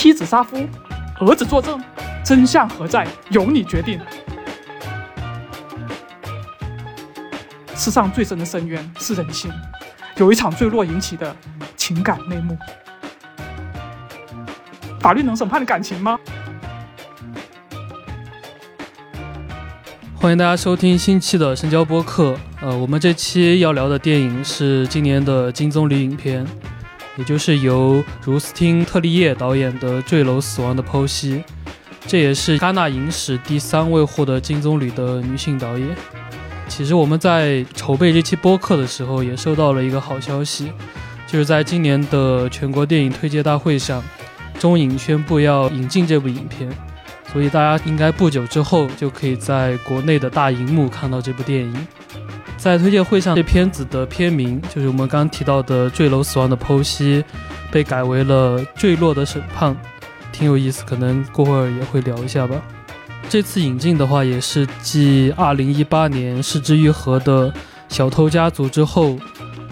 妻子杀夫，儿子作证，真相何在？由你决定。世上最深的深渊是人性，有一场坠落引起的情感内幕。法律能审判的感情吗？欢迎大家收听新期的深交播客。呃，我们这期要聊的电影是今年的金棕榈影片，也就是由茹斯汀·特利叶导演的《坠楼死亡的剖析》，这也是戛纳影史第三位获得金棕榈的女性导演。其实我们在筹备这期播客的时候，也收到了一个好消息，就是在今年的全国电影推介大会上，中影宣布要引进这部影片。所以大家应该不久之后就可以在国内的大荧幕看到这部电影。在推荐会上，这片子的片名就是我们刚刚提到的《坠楼死亡的剖析》，被改为了《坠落的审判》，挺有意思，可能过会儿也会聊一下吧。这次引进的话，也是继2018年失之愈合的《小偷家族》之后，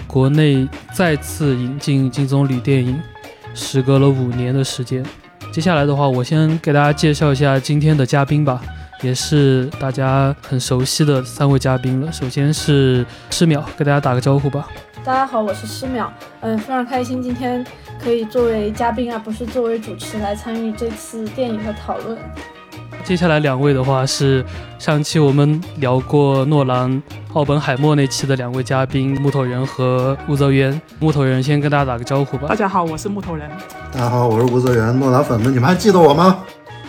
国内再次引进金棕榈电影，时隔了五年的时间。接下来的话，我先给大家介绍一下今天的嘉宾吧，也是大家很熟悉的三位嘉宾了。首先是诗淼，给大家打个招呼吧。大家好，我是诗淼，嗯，非常开心今天可以作为嘉宾而不是作为主持来参与这次电影的讨论。接下来两位的话是上期我们聊过诺兰。奥本海默那期的两位嘉宾木头人和吴泽源，木头人先跟大家打个招呼吧。大家好，我是木头人。大家好，我是吴泽源。诺兰粉们，你们还记得我吗？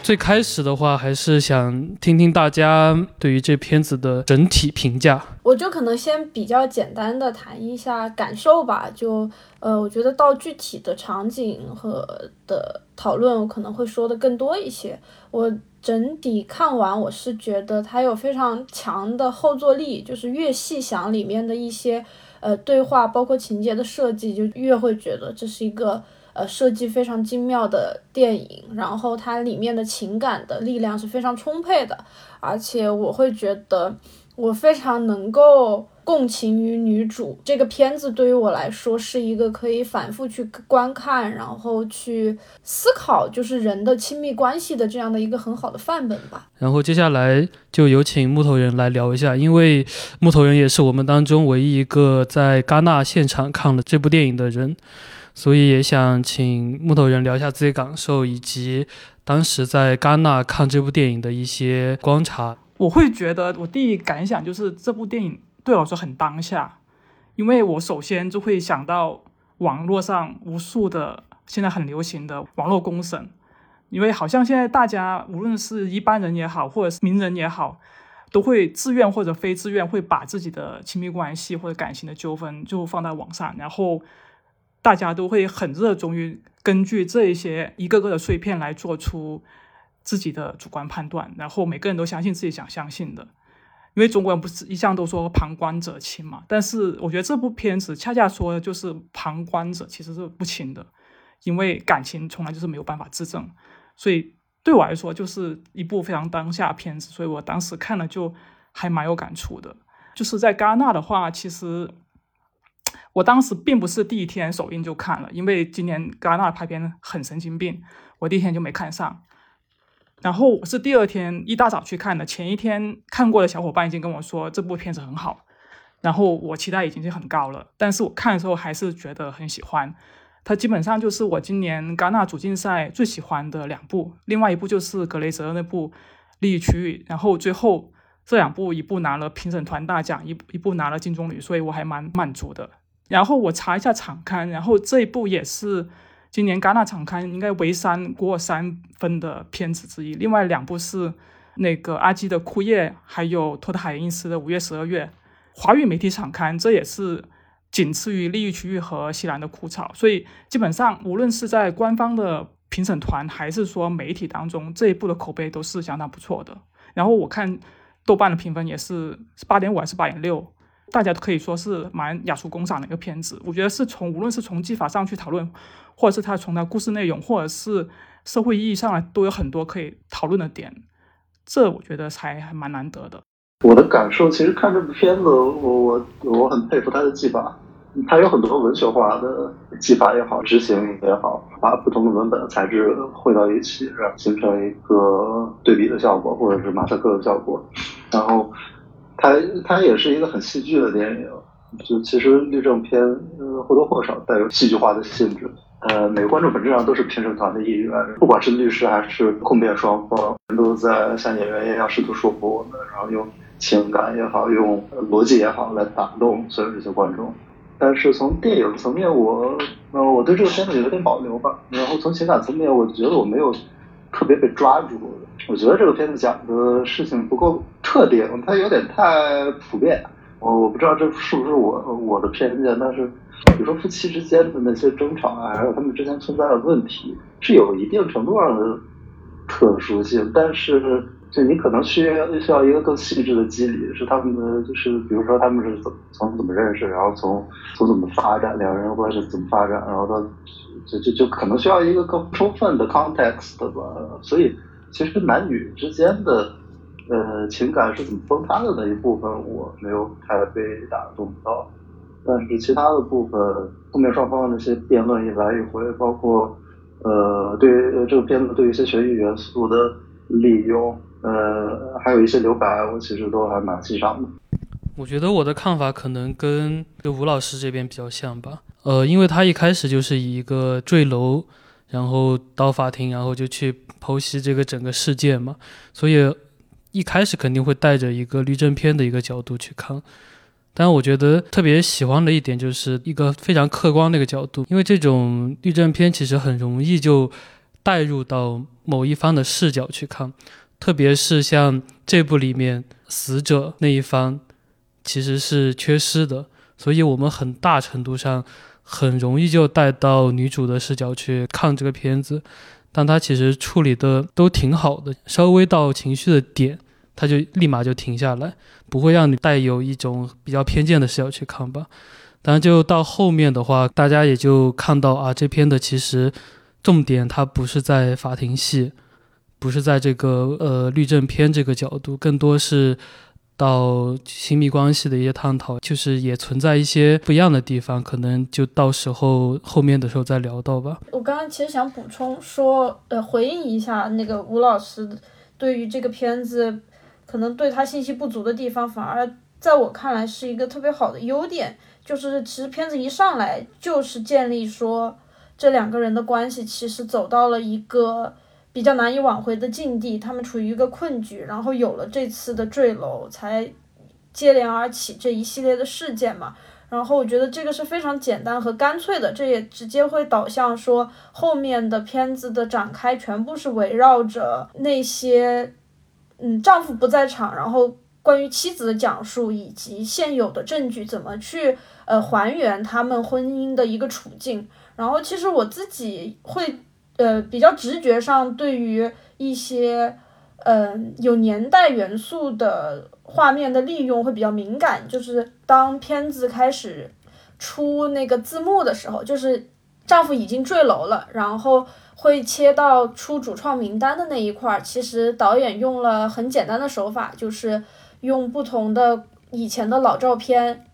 最开始的话，还是想听听大家对于这片子的整体评价。我就可能先比较简单的谈一下感受吧。就呃，我觉得到具体的场景和的讨论，我可能会说的更多一些。我。整体看完，我是觉得它有非常强的后坐力，就是越细想里面的一些呃对话，包括情节的设计，就越会觉得这是一个呃设计非常精妙的电影。然后它里面的情感的力量是非常充沛的，而且我会觉得我非常能够。共情于女主这个片子对于我来说是一个可以反复去观看，然后去思考，就是人的亲密关系的这样的一个很好的范本吧。然后接下来就有请木头人来聊一下，因为木头人也是我们当中唯一一个在戛纳现场看了这部电影的人，所以也想请木头人聊一下自己感受，以及当时在戛纳看这部电影的一些观察。我会觉得，我第一感想就是这部电影。对我来说很当下，因为我首先就会想到网络上无数的现在很流行的网络公审，因为好像现在大家无论是一般人也好，或者是名人也好，都会自愿或者非自愿会把自己的亲密关系或者感情的纠纷就放在网上，然后大家都会很热衷于根据这一些一个个的碎片来做出自己的主观判断，然后每个人都相信自己想相信的。因为中国人不是一向都说旁观者清嘛，但是我觉得这部片子恰恰说的就是旁观者其实是不清的，因为感情从来就是没有办法自证，所以对我来说就是一部非常当下片子，所以我当时看了就还蛮有感触的。就是在戛纳的话，其实我当时并不是第一天首映就看了，因为今年戛纳拍片很神经病，我第一天就没看上。然后我是第二天一大早去看的，前一天看过的小伙伴已经跟我说这部片子很好，然后我期待已经是很高了，但是我看的时候还是觉得很喜欢。它基本上就是我今年戛纳主竞赛最喜欢的两部，另外一部就是格雷泽那部《利益区域》，然后最后这两部一部拿了评审团大奖，一一部拿了金棕榈，所以我还蛮满足的。然后我查一下场刊，然后这一部也是。今年戛纳场刊应该为三过三分的片子之一，另外两部是那个阿基的《枯叶》，还有托特海因斯的《五月十二月》。华语媒体场刊这也是仅次于利益区域和西兰的《枯草》，所以基本上无论是在官方的评审团还是说媒体当中，这一部的口碑都是相当不错的。然后我看豆瓣的评分也是八点五还是八点六。大家都可以说是蛮雅俗共赏的一个片子，我觉得是从无论是从技法上去讨论，或者是它从它故事内容，或者是社会意义上来，都有很多可以讨论的点，这我觉得才还蛮难得的。我的感受其实看这部片子，我我我很佩服他的技法，他有很多文学化的技法也好，执行也好，把不同的文本材质汇到一起，然后形成一个对比的效果，或者是马赛克的效果。然后，它它也是一个很戏剧的电影。就其实律政片，呃，或多或少带有戏剧化的性质。呃，每个观众本质上都是评审团的一员，不管是律师还是控辩双方，都在像演员一样试图说服我们，然后用情感也好，用逻辑也好来打动所有这些观众。但是从电影层面，我呃我对这个片子有点保留吧。然后从情感层面，我觉得我没有特别被抓住。我觉得这个片子讲的事情不够特定，它有点太普遍。我我不知道这是不是我我的偏见，但是比如说夫妻之间的那些争吵啊，还有他们之间存在的问题，是有一定程度上的特殊性，但是。就你可能需要需要一个更细致的机理，是他们的就是比如说他们是怎从怎么认识，然后从从怎么发展，两个人关系怎么发展，然后到就就就可能需要一个更充分的 context 吧。所以其实男女之间的呃情感是怎么崩塌的那一部分，我没有太被打动到。但是其他的部分，后面双方的那些辩论一来一回，包括呃对于这个片子对于一些悬疑元素的利用。呃，还有一些留白，我其实都还蛮欣赏的。我觉得我的看法可能跟吴老师这边比较像吧。呃，因为他一开始就是以一个坠楼，然后到法庭，然后就去剖析这个整个事件嘛，所以一开始肯定会带着一个律政片的一个角度去看。但我觉得特别喜欢的一点就是一个非常客观的一个角度，因为这种律政片其实很容易就带入到某一方的视角去看。特别是像这部里面死者那一方，其实是缺失的，所以我们很大程度上很容易就带到女主的视角去看这个片子，但他其实处理的都挺好的，稍微到情绪的点，他就立马就停下来，不会让你带有一种比较偏见的视角去看吧。当然，就到后面的话，大家也就看到啊，这片的其实重点它不是在法庭戏。不是在这个呃律政片这个角度，更多是到亲密关系的一些探讨，就是也存在一些不一样的地方，可能就到时候后面的时候再聊到吧。我刚刚其实想补充说，呃，回应一下那个吴老师对于这个片子可能对他信息不足的地方，反而在我看来是一个特别好的优点，就是其实片子一上来就是建立说这两个人的关系其实走到了一个。比较难以挽回的境地，他们处于一个困局，然后有了这次的坠楼，才接连而起这一系列的事件嘛。然后我觉得这个是非常简单和干脆的，这也直接会导向说后面的片子的展开全部是围绕着那些，嗯，丈夫不在场，然后关于妻子的讲述以及现有的证据怎么去呃还原他们婚姻的一个处境。然后其实我自己会。呃，比较直觉上对于一些嗯有年代元素的画面的利用会比较敏感，就是当片子开始出那个字幕的时候，就是丈夫已经坠楼了，然后会切到出主创名单的那一块儿，其实导演用了很简单的手法，就是用不同的以前的老照片，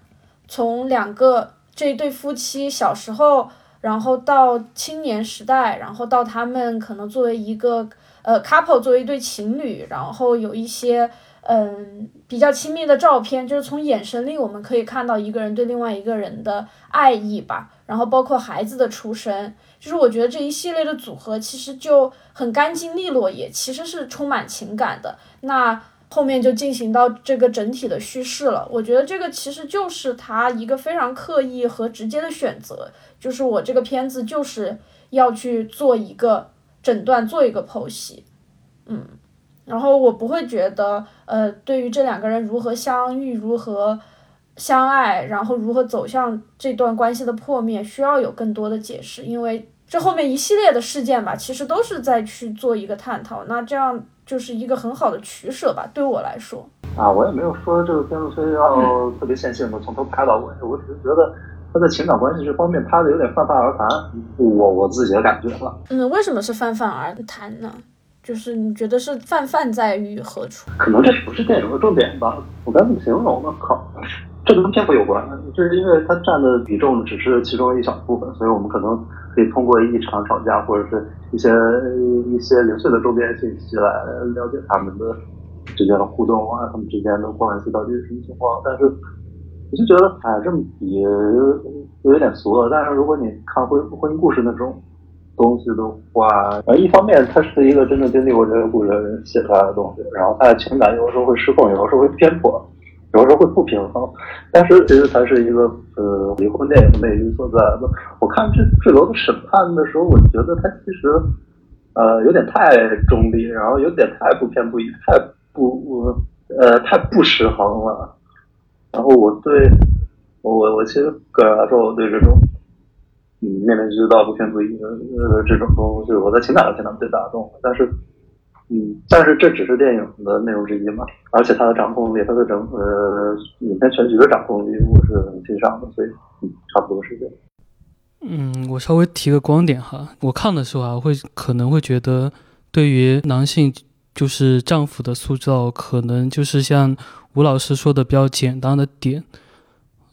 从两个这对夫妻小时候。然后到青年时代，然后到他们可能作为一个呃 couple，作为一对情侣，然后有一些嗯比较亲密的照片，就是从眼神里我们可以看到一个人对另外一个人的爱意吧。然后包括孩子的出生，就是我觉得这一系列的组合其实就很干净利落，也其实是充满情感的。那后面就进行到这个整体的叙事了。我觉得这个其实就是他一个非常刻意和直接的选择。就是我这个片子就是要去做一个诊断，做一个剖析，嗯，然后我不会觉得，呃，对于这两个人如何相遇、如何相爱，然后如何走向这段关系的破灭，需要有更多的解释，因为这后面一系列的事件吧，其实都是在去做一个探讨，那这样就是一个很好的取舍吧，对我来说。啊，我也没有说这个片子非要特别线性的从头拍到尾，我只是觉得。他在情感关系这方面拍的有点泛泛而谈，我我自己的感觉了。嗯，为什么是泛泛而谈呢？就是你觉得是泛泛在于何处？可能这不是电影的重点吧？我该怎么形容呢？靠，这跟篇幅有关，就是因为它占的比重只是其中一小部分，所以我们可能可以通过一场吵架或者是一些一些零碎的周边信息来了解他们的之间的互动啊，他们之间的关系到底是什么情况。但是我就觉得，哎，这么比有点俗了。但是如果你看婚婚姻故事那种东西的话，呃，一方面它是一个真正经历过这个故事的人写出来的东西，然后他的情感有的时候会失控，有的时候会偏颇。有时候会不平衡，但是其实才是一个呃离婚电影的魅力所在。我看这《坠楼的审判》的时候，我觉得它其实呃有点太中立，然后有点太不偏不倚，太不呃太不失衡了。然后我对我我其实个人来说，我对这种嗯面面俱到、不偏不倚的呃这种东西，我在情感上经常被打动，但是。嗯，但是这只是电影的内容之一嘛，而且它的掌控力，它的整呃影片全局的掌控力我是很欣赏的，所以嗯，差不多是这样。嗯，我稍微提个观点哈，我看的时候啊，会可能会觉得，对于男性就是丈夫的塑造，可能就是像吴老师说的比较简单的点，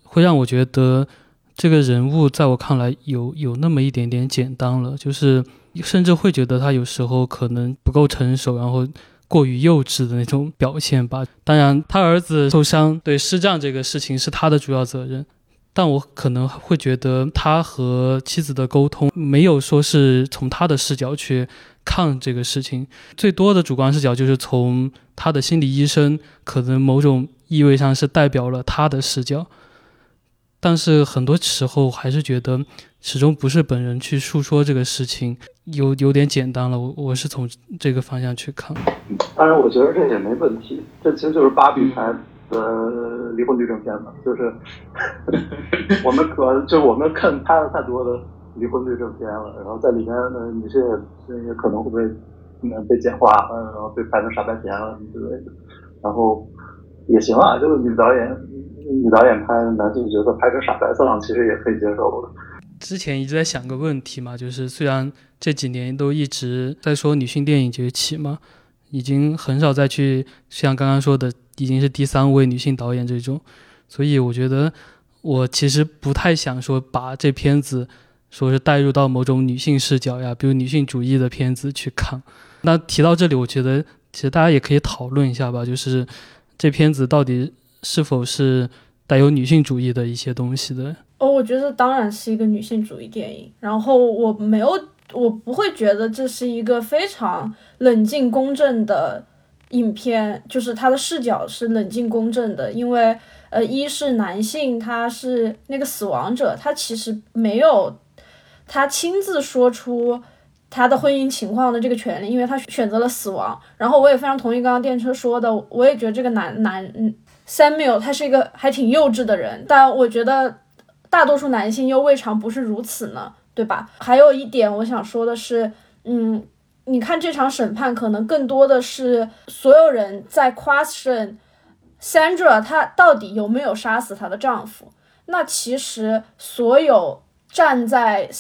会让我觉得这个人物在我看来有有那么一点点简单了，就是。甚至会觉得他有时候可能不够成熟，然后过于幼稚的那种表现吧。当然，他儿子受伤，对失障这个事情是他的主要责任。但我可能会觉得他和妻子的沟通没有说是从他的视角去看这个事情，最多的主观视角就是从他的心理医生，可能某种意味上是代表了他的视角。但是很多时候还是觉得。始终不是本人去诉说这个事情，有有点简单了。我我是从这个方向去看。当然，我觉得这也没问题。这其实就是芭比拍的离婚律政片嘛，就是 我们可就是我们看拍了太多的离婚律政片了，然后在里面呢，女性也也可能会被被简化了，然后被拍成傻白甜了什么之类的。然后也行啊，就是女导演女导演拍男性角色拍成傻白丧，其实也可以接受的。之前一直在想个问题嘛，就是虽然这几年都一直在说女性电影崛起嘛，已经很少再去像刚刚说的，已经是第三位女性导演这种，所以我觉得我其实不太想说把这片子说是带入到某种女性视角呀，比如女性主义的片子去看。那提到这里，我觉得其实大家也可以讨论一下吧，就是这片子到底是否是带有女性主义的一些东西的。哦，我觉得当然是一个女性主义电影。然后我没有，我不会觉得这是一个非常冷静公正的影片，就是他的视角是冷静公正的。因为呃，一是男性他是那个死亡者，他其实没有他亲自说出他的婚姻情况的这个权利，因为他选择了死亡。然后我也非常同意刚刚电车说的，我也觉得这个男男 Samuel 他是一个还挺幼稚的人，但我觉得。大多数男性又未尝不是如此呢，对吧？还有一点我想说的是，嗯，你看这场审判，可能更多的是所有人在 question Sandra，她到底有没有杀死她的丈夫？那其实所有站在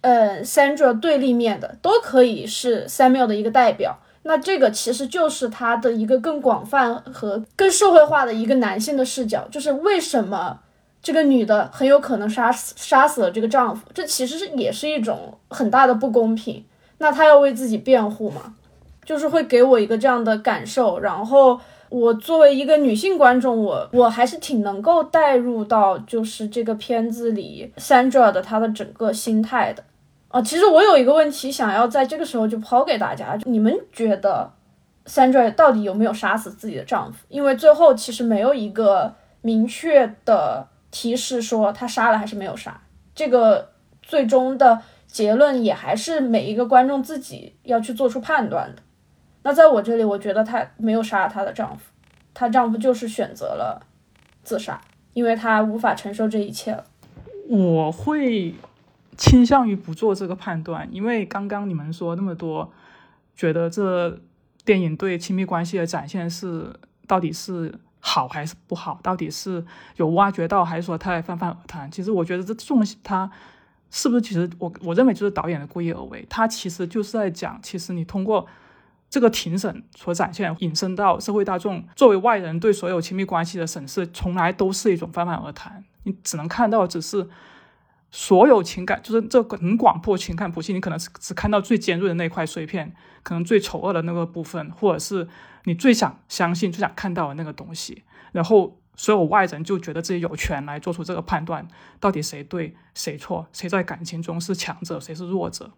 呃 Sandra 对立面的，都可以是 Samuel 的一个代表。那这个其实就是他的一个更广泛和更社会化的一个男性的视角，就是为什么？这个女的很有可能杀死杀死了这个丈夫，这其实是也是一种很大的不公平。那她要为自己辩护吗？就是会给我一个这样的感受。然后我作为一个女性观众，我我还是挺能够带入到就是这个片子里 Sandra 的她的整个心态的。啊，其实我有一个问题想要在这个时候就抛给大家：你们觉得 Sandra 到底有没有杀死自己的丈夫？因为最后其实没有一个明确的。提示说他杀了还是没有杀，这个最终的结论也还是每一个观众自己要去做出判断的。那在我这里，我觉得她没有杀她的丈夫，她丈夫就是选择了自杀，因为他无法承受这一切了。我会倾向于不做这个判断，因为刚刚你们说那么多，觉得这电影对亲密关系的展现是到底是。好还是不好？到底是有挖掘到，还是说太泛泛而谈？其实我觉得这重他是不是？其实我我认为就是导演的故意而为。他其实就是在讲，其实你通过这个庭审所展现引申到社会大众作为外人对所有亲密关系的审视，从来都是一种泛泛而谈。你只能看到只是所有情感，就是这个很广阔情感谱系，你可能是只看到最尖锐的那块碎片，可能最丑恶的那个部分，或者是你最想相信、最想看到的那个东西。然后所有外人就觉得自己有权来做出这个判断，到底谁对谁错，谁在感情中是强者，谁是弱者。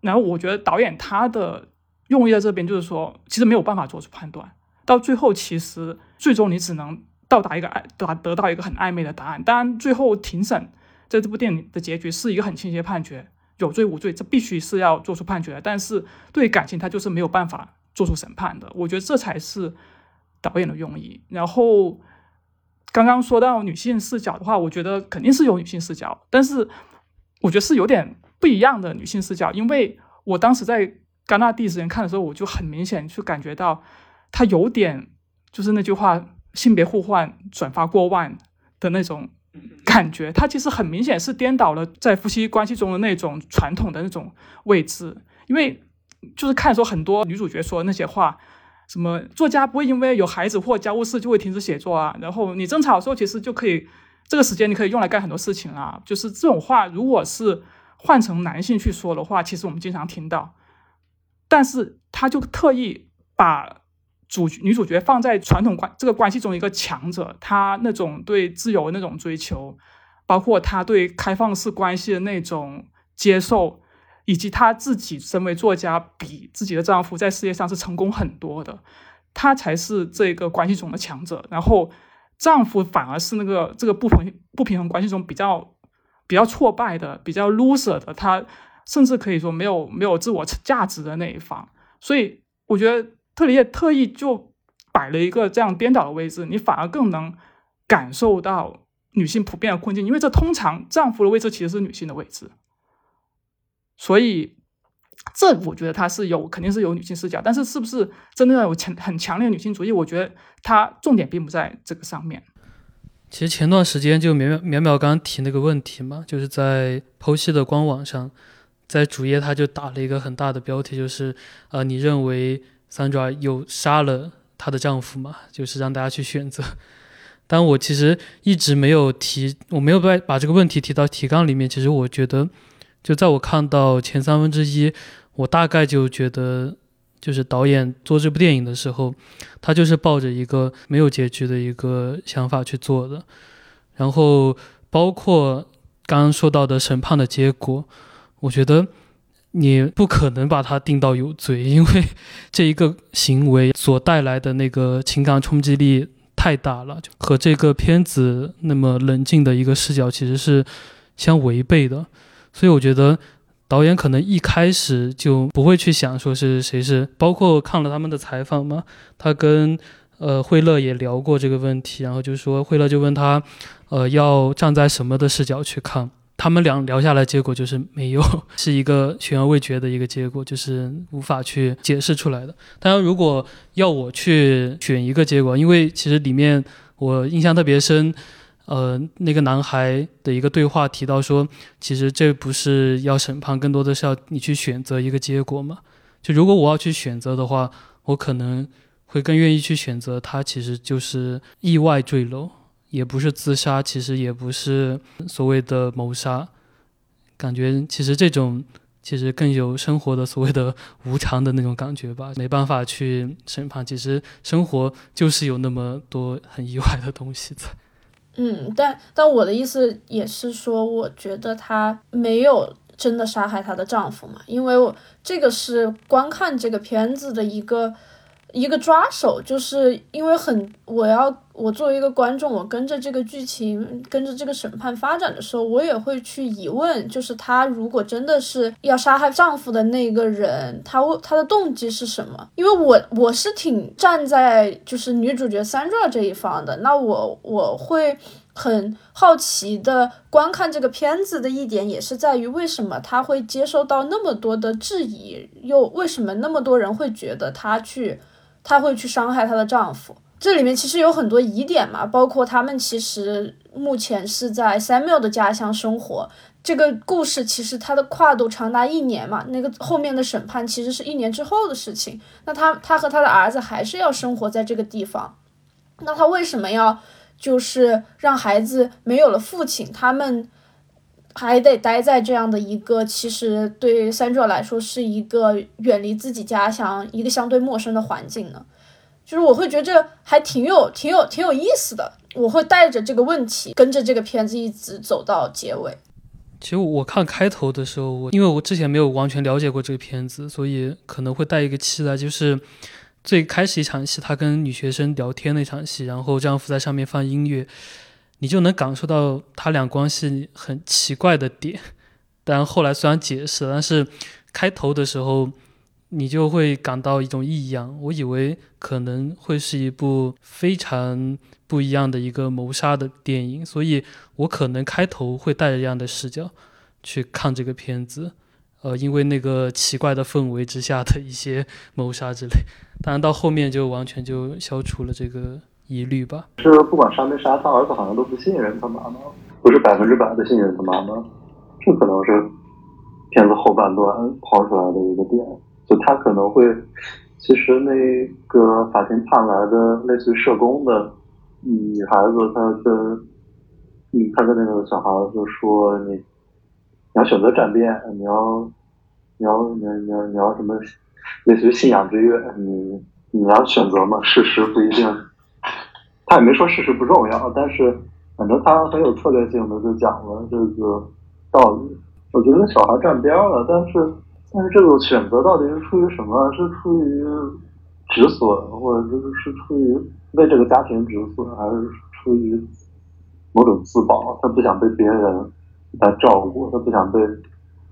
然后我觉得导演他的。用意在这边就是说，其实没有办法做出判断，到最后其实最终你只能到达一个暧得得到一个很暧昧的答案。当然，最后庭审在这部电影的结局是一个很清晰的判决，有罪无罪，这必须是要做出判决的。但是对感情，他就是没有办法做出审判的。我觉得这才是导演的用意。然后刚刚说到女性视角的话，我觉得肯定是有女性视角，但是我觉得是有点不一样的女性视角，因为我当时在。戛纳第一时间看的时候，我就很明显去感觉到，他有点就是那句话“性别互换转发过万”的那种感觉。他其实很明显是颠倒了在夫妻关系中的那种传统的那种位置。因为就是看说，很多女主角说的那些话，什么作家不会因为有孩子或家务事就会停止写作啊。然后你争吵的时候，其实就可以这个时间你可以用来干很多事情啊。就是这种话，如果是换成男性去说的话，其实我们经常听到。但是他就特意把主女主角放在传统关这个关系中一个强者，他那种对自由那种追求，包括他对开放式关系的那种接受，以及他自己身为作家比自己的丈夫在事业上是成功很多的，他才是这个关系中的强者。然后丈夫反而是那个这个不平不平衡关系中比较比较挫败的、比较 loser 的他。甚至可以说没有没有自我价值的那一方，所以我觉得特里叶特意就摆了一个这样颠倒的位置，你反而更能感受到女性普遍的困境，因为这通常丈夫的位置其实是女性的位置，所以这我觉得他是有肯定是有女性视角，但是是不是真的要有强很强烈的女性主义，我觉得他重点并不在这个上面。其实前段时间就淼淼淼淼刚刚提那个问题嘛，就是在剖析的官网上。在主页，他就打了一个很大的标题，就是，呃，你认为 Sandra 有杀了她的丈夫吗？就是让大家去选择。但我其实一直没有提，我没有把把这个问题提到提纲里面。其实我觉得，就在我看到前三分之一，我大概就觉得，就是导演做这部电影的时候，他就是抱着一个没有结局的一个想法去做的。然后包括刚刚说到的审判的结果。我觉得你不可能把他定到有罪，因为这一个行为所带来的那个情感冲击力太大了，就和这个片子那么冷静的一个视角其实是相违背的。所以我觉得导演可能一开始就不会去想说是谁是，包括看了他们的采访嘛，他跟呃惠勒也聊过这个问题，然后就说惠勒就问他，呃要站在什么的视角去看。他们俩聊下来，结果就是没有，是一个悬而未决的一个结果，就是无法去解释出来的。当然，如果要我去选一个结果，因为其实里面我印象特别深，呃，那个男孩的一个对话提到说，其实这不是要审判，更多的是要你去选择一个结果嘛。就如果我要去选择的话，我可能会更愿意去选择他，其实就是意外坠楼。也不是自杀，其实也不是所谓的谋杀，感觉其实这种其实更有生活的所谓的无常的那种感觉吧，没办法去审判。其实生活就是有那么多很意外的东西在。嗯，但但我的意思也是说，我觉得她没有真的杀害她的丈夫嘛，因为我这个是观看这个片子的一个。一个抓手，就是因为很，我要我作为一个观众，我跟着这个剧情，跟着这个审判发展的时候，我也会去疑问，就是她如果真的是要杀害丈夫的那个人，她为她的动机是什么？因为我我是挺站在就是女主角 Sandra 这一方的，那我我会很好奇的观看这个片子的一点，也是在于为什么她会接受到那么多的质疑，又为什么那么多人会觉得她去。她会去伤害她的丈夫，这里面其实有很多疑点嘛，包括他们其实目前是在 Samuel 的家乡生活，这个故事其实它的跨度长达一年嘛，那个后面的审判其实是一年之后的事情。那他他和他的儿子还是要生活在这个地方，那他为什么要就是让孩子没有了父亲，他们还得待在这样的一个其实对三者来说是一个远离自己家乡、一个相对陌生的环境呢？就是我会觉得还挺有、挺有、挺有意思的。我会带着这个问题，跟着这个片子一直走到结尾。其实我看开头的时候，我因为我之前没有完全了解过这个片子，所以可能会带一个期待，就是最开始一场戏，他跟女学生聊天那场戏，然后丈夫在上面放音乐，你就能感受到他俩关系很奇怪的点。但后来虽然解释，但是开头的时候。你就会感到一种异样。我以为可能会是一部非常不一样的一个谋杀的电影，所以我可能开头会带着这样的视角去看这个片子。呃，因为那个奇怪的氛围之下的一些谋杀之类，当然到后面就完全就消除了这个疑虑吧。是不管杀没杀，他儿子好像都不信任他妈妈，不是百分之百的信任他妈妈。这可能是片子后半段抛出来的一个点。就他可能会，其实那个法庭判来的类似于社工的女孩子，她跟，嗯，她跟那个小孩就说你，你要选择站边，你要，你要，你你要你要什么，类似于信仰之约，你你要选择嘛，事实不一定，他也没说事实不重要，但是反正他很有策略性的就讲了这个道理。我觉得小孩站边了，但是。但是这个选择到底是出于什么？是出于止损，或者就是是出于为这个家庭止损，还是出于某种自保？他不想被别人来照顾，他不想被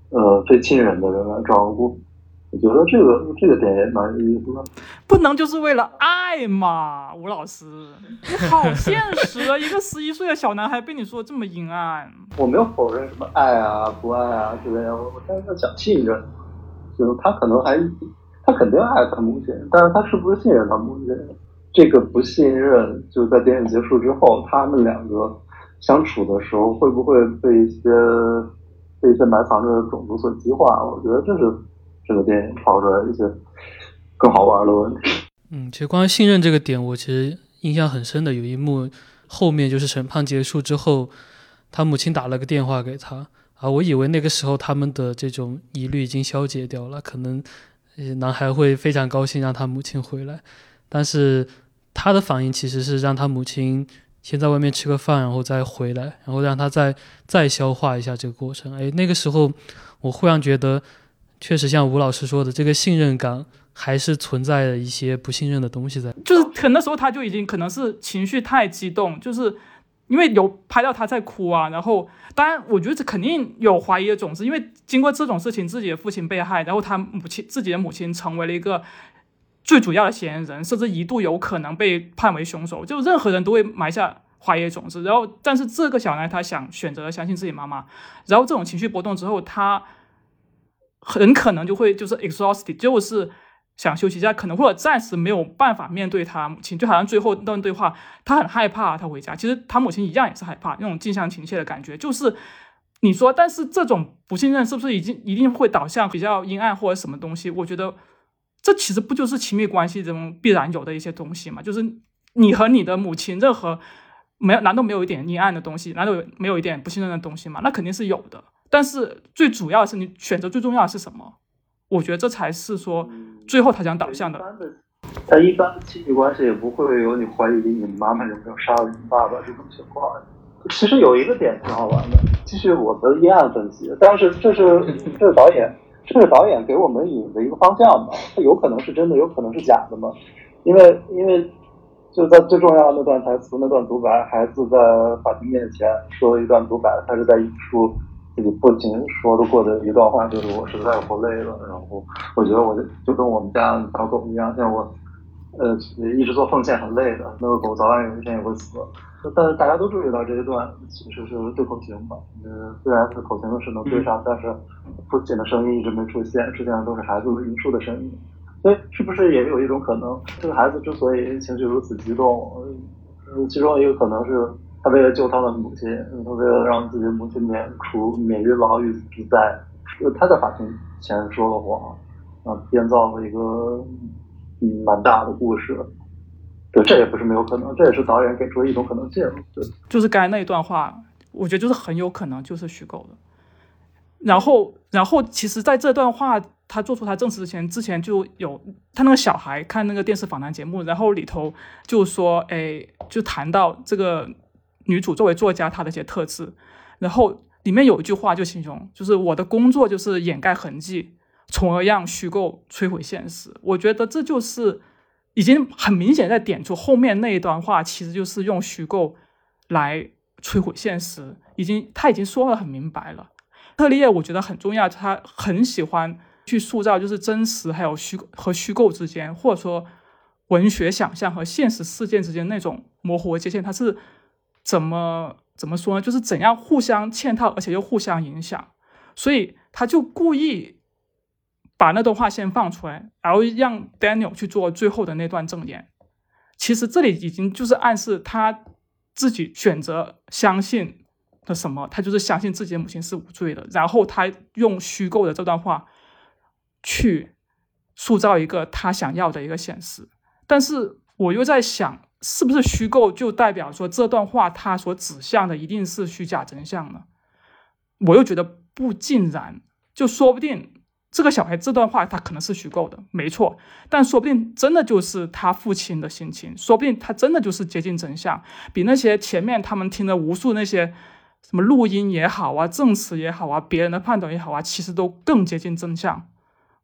呃非亲人的人来照顾。我觉得这个这个点也蛮有意思的。不能就是为了爱嘛，吴老师，你好现实啊！一个十一岁的小男孩被你说这么阴暗。我没有否认什么爱啊、不爱啊之类的，我我但是讲信任。就是他可能还，他肯定爱他母亲，但是他是不是信任他母亲？这个不信任，就在电影结束之后，他们两个相处的时候，会不会被一些被一些埋藏着的种族所激化？我觉得这是这个电影抛出来一些更好玩的问题。嗯，其实关于信任这个点，我其实印象很深的有一幕，后面就是审判结束之后，他母亲打了个电话给他。啊，我以为那个时候他们的这种疑虑已经消解掉了，可能男孩会非常高兴让他母亲回来，但是他的反应其实是让他母亲先在外面吃个饭，然后再回来，然后让他再再消化一下这个过程。哎，那个时候我忽然觉得，确实像吴老师说的，这个信任感还是存在了一些不信任的东西在，就是可能那时候他就已经可能是情绪太激动，就是。因为有拍到他在哭啊，然后当然我觉得这肯定有怀疑的种子，因为经过这种事情，自己的父亲被害，然后他母亲自己的母亲成为了一个最主要的嫌疑人，甚至一度有可能被判为凶手，就任何人都会埋下怀疑的种子。然后，但是这个小男他想选择相信自己妈妈，然后这种情绪波动之后，他很可能就会就是 exhausted，就是。想休息一下，可能或者暂时没有办法面对他母亲，就好像最后那段对话，他很害怕他回家。其实他母亲一样也是害怕，那种近乡情怯的感觉。就是你说，但是这种不信任是不是已经一定会导向比较阴暗或者什么东西？我觉得这其实不就是亲密关系中必然有的一些东西嘛？就是你和你的母亲，任何没有难道没有一点阴暗的东西？难道没有一点不信任的东西吗？那肯定是有的。但是最主要的是你选择最重要的是什么？我觉得这才是说，最后他想导向的。他一般的亲戚关系也不会有你怀疑你妈妈有没有杀了你爸爸这种情况。其实有一个点挺好玩的，继续我的阴暗分析。但是这是 这是导演，这是导演给我们引的一个方向嘛？它有可能是真的，有可能是假的嘛？因为因为就在最重要的那段台词，那段独白，孩子在法庭面前说了一段独白，他是在引述。自己父亲说的过的一段话，就是我实在活累了，然后我觉得我就就跟我们家小狗一样，像我，呃，一直做奉献很累的，那个狗早晚有一天也会死。但是大家都注意到这一段其实是对口型吧？呃，虽然是口型是能对上，但是父亲的声音一直没出现，实际上都是孩子的引述的声音。所以是不是也有一种可能，这个孩子之所以情绪如此激动，呃，其中一个可能是。他为了救他的母亲，他为了让自己母亲免除免于牢狱之灾，他在法庭前说了谎，啊，编造了一个蛮大的故事。对，这也不是没有可能，这也是导演给出的一种可能性。对，就是刚才那一段话，我觉得就是很有可能就是虚构的。然后，然后，其实在这段话他做出他证词之前，之前就有他那个小孩看那个电视访谈节目，然后里头就说，哎，就谈到这个女主作为作家她的一些特质，然后里面有一句话就形容，就是我的工作就是掩盖痕迹，从而让虚构摧毁现实。我觉得这就是已经很明显在点出后面那一段话，其实就是用虚构来摧毁现实，已经他已经说的很明白了。特利叶我觉得很重要，他很喜欢去塑造，就是真实还有虚和虚构之间，或者说文学想象和现实事件之间那种模糊界限，他是怎么怎么说呢？就是怎样互相嵌套，而且又互相影响，所以他就故意把那段话先放出来，然后让 Daniel 去做最后的那段证言。其实这里已经就是暗示他自己选择相信。的什么？他就是相信自己的母亲是无罪的，然后他用虚构的这段话去塑造一个他想要的一个现实。但是我又在想，是不是虚构就代表说这段话他所指向的一定是虚假真相呢？我又觉得不尽然，就说不定这个小孩这段话他可能是虚构的，没错，但说不定真的就是他父亲的心情，说不定他真的就是接近真相，比那些前面他们听了无数那些。什么录音也好啊，证词也好啊，别人的判断也好啊，其实都更接近真相。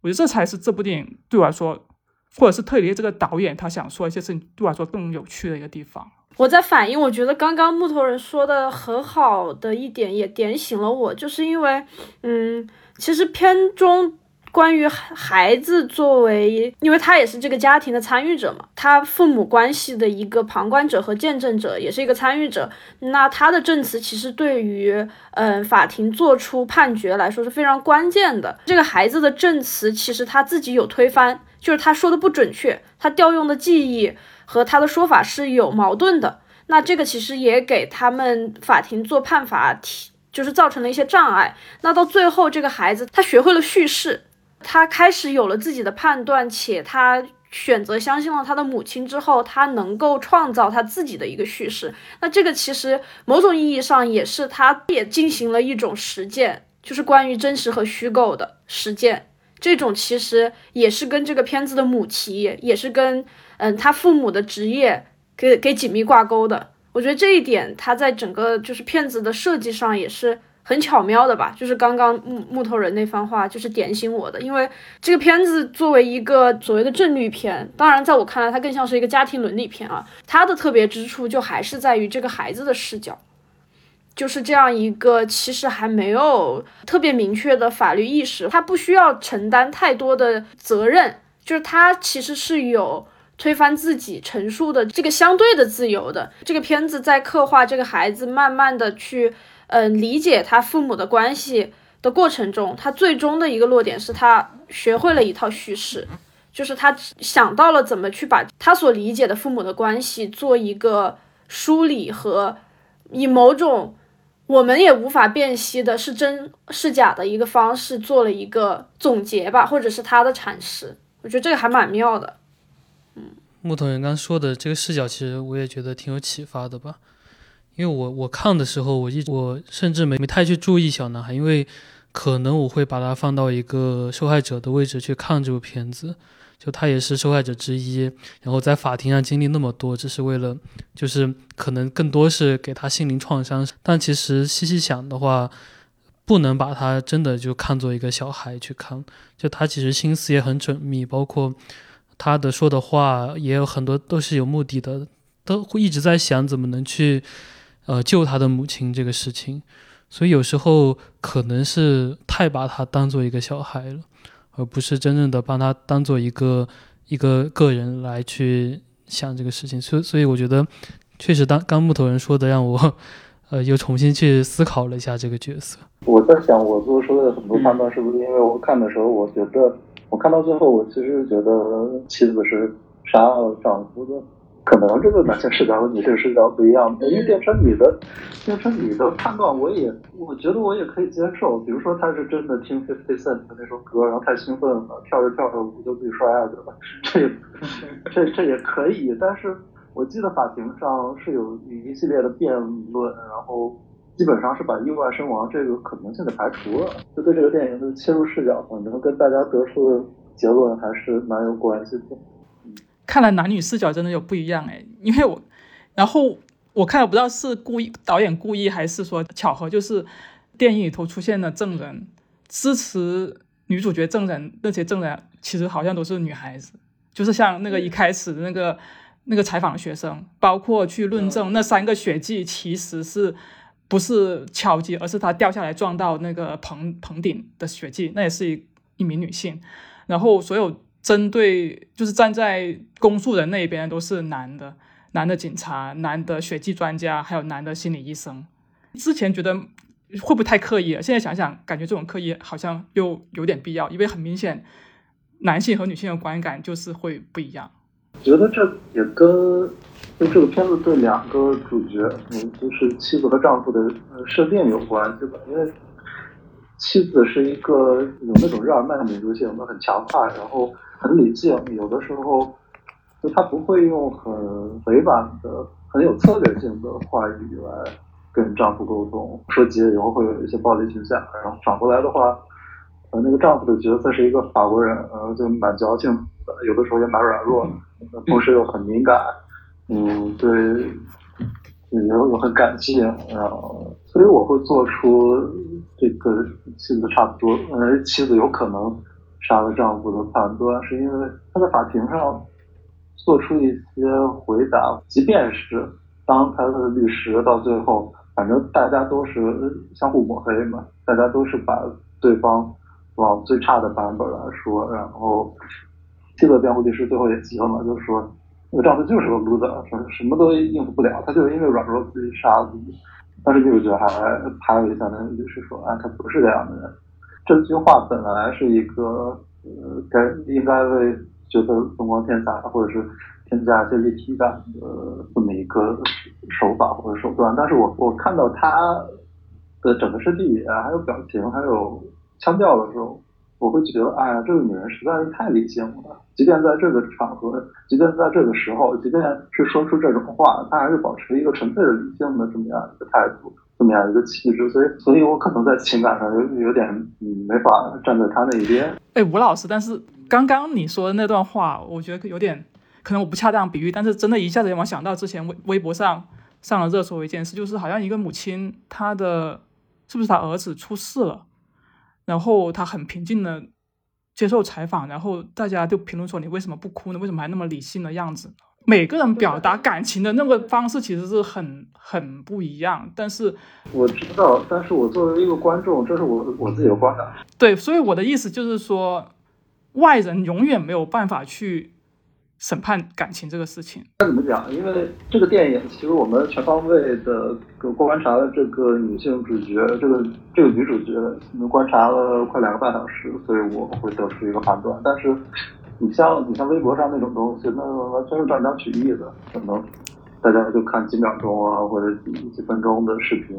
我觉得这才是这部电影对我来说，或者是特里这个导演他想说一些事情对我来说更有趣的一个地方。我在反应，我觉得刚刚木头人说的很好的一点，也点醒了我，就是因为，嗯，其实片中。关于孩子作为，因为他也是这个家庭的参与者嘛，他父母关系的一个旁观者和见证者，也是一个参与者。那他的证词其实对于嗯法庭做出判决来说是非常关键的。这个孩子的证词其实他自己有推翻，就是他说的不准确，他调用的记忆和他的说法是有矛盾的。那这个其实也给他们法庭做判罚提，就是造成了一些障碍。那到最后，这个孩子他学会了叙事。他开始有了自己的判断，且他选择相信了他的母亲之后，他能够创造他自己的一个叙事。那这个其实某种意义上也是他也进行了一种实践，就是关于真实和虚构的实践。这种其实也是跟这个片子的母题，也是跟嗯他父母的职业给给紧密挂钩的。我觉得这一点他在整个就是片子的设计上也是。很巧妙的吧，就是刚刚木木头人那番话，就是点醒我的。因为这个片子作为一个所谓的正律片，当然在我看来，它更像是一个家庭伦理片啊。它的特别之处就还是在于这个孩子的视角，就是这样一个其实还没有特别明确的法律意识，他不需要承担太多的责任，就是他其实是有推翻自己陈述的这个相对的自由的。这个片子在刻画这个孩子慢慢的去。嗯，理解他父母的关系的过程中，他最终的一个落点是他学会了一套叙事，就是他想到了怎么去把他所理解的父母的关系做一个梳理和以某种我们也无法辨析的是真是假的一个方式做了一个总结吧，或者是他的阐释。我觉得这个还蛮妙的。嗯，木头人刚说的这个视角，其实我也觉得挺有启发的吧。因为我我看的时候，我一我甚至没没太去注意小男孩，因为可能我会把他放到一个受害者的位置去看这部片子，就他也是受害者之一，然后在法庭上经历那么多，只是为了就是可能更多是给他心灵创伤。但其实细细想的话，不能把他真的就看作一个小孩去看，就他其实心思也很缜密，包括他的说的话也有很多都是有目的的，都会一直在想怎么能去。呃，救他的母亲这个事情，所以有时候可能是太把他当做一个小孩了，而不是真正的把他当做一个一个个人来去想这个事情。所，所以我觉得，确实当刚木头人说的，让我 呃又重新去思考了一下这个角色。我在想，我做出的很多判断是不是因为我看的时候，我觉得我看到最后，我其实觉得妻子是杀了丈夫的。可能这个男性视角和女性视角不一样，因为变成女的，变成女的判断，我也我觉得我也可以接受。比如说他是真的听 Fifty Cent 的那首歌，然后太兴奋了，跳着跳着舞就自己摔下去了，这这这也可以。但是我记得法庭上是有一系列的辩论，然后基本上是把意外身亡这个可能性给排除了。就对这个电影的切入视角，可能跟大家得出的结论还是蛮有关系的。看来男女视角真的有不一样哎，因为我，然后我看了不知道是故意导演故意还是说巧合，就是电影里头出现的证人支持女主角证人那些证人其实好像都是女孩子，就是像那个一开始的那个那个采访学生，包括去论证那三个血迹其实是不是敲击，而是他掉下来撞到那个棚棚顶的血迹，那也是一一名女性，然后所有。针对就是站在公诉人那一边都是男的，男的警察，男的血迹专家，还有男的心理医生。之前觉得会不会太刻意了？现在想想，感觉这种刻意好像又有点必要，因为很明显，男性和女性的观感就是会不一样。觉得这也跟就这个片子对两个主角，嗯，就是妻子和丈夫的设定有关系吧，因为。妻子是一个有那种日耳曼民族性的，很强悍，然后很理性，有的时候就她不会用很委婉的、很有策略性的话语来跟丈夫沟通，说急了以后会有一些暴力倾向。然后反过来的话，呃，那个丈夫的角色是一个法国人，呃，就蛮矫情的，有的时候也蛮软弱的，同时又很敏感，嗯，对。也有很感性，然后所以我会做出这个妻子差不多，呃，妻子有可能杀了丈夫的判断，是因为他在法庭上做出一些回答，即便是当他的律师到最后，反正大家都是相互抹黑嘛，大家都是把对方往最差的版本来说，然后妻子辩护律师最后也急了嘛，就说。那个丈夫就是个 loser，什什么都应付不了，他就是因为软弱自己杀了自己。但是女主角还拍了一下那个律师说：“啊，他不是这样的人。”这句话本来是一个呃，该应该为角色增光添彩，或者是添加一些立体感的这么一个手法或者手段。但是我我看到他的整个身体语言、还有表情、还有腔调的时候。我会觉得，哎呀，这个女人实在是太理性了。即便在这个场合，即便在这个时候，即便是说出这种话，她还是保持一个纯粹的理性的这么样一个态度，这么样一个气质。所以，所以我可能在情感上有有点嗯没法站在她那一边。哎，吴老师，但是刚刚你说的那段话，我觉得有点可能我不恰当比喻，但是真的一下子让我想到之前微微博上上了热搜一件事，就是好像一个母亲，她的是不是她儿子出事了？然后他很平静的接受采访，然后大家就评论说：“你为什么不哭呢？为什么还那么理性的样子？”每个人表达感情的那个方式其实是很很不一样。但是我知道，但是我作为一个观众，这是我我自己的观感。对，所以我的意思就是说，外人永远没有办法去。审判感情这个事情，那怎么讲？因为这个电影，其实我们全方位的观察了这个女性主角，这个这个女主角，我们观察了快两个半小时，所以我会得出一个判断。但是，你像你像微博上那种东西，那完全是断章取义的，可能大家就看几秒钟啊，或者几几分钟的视频，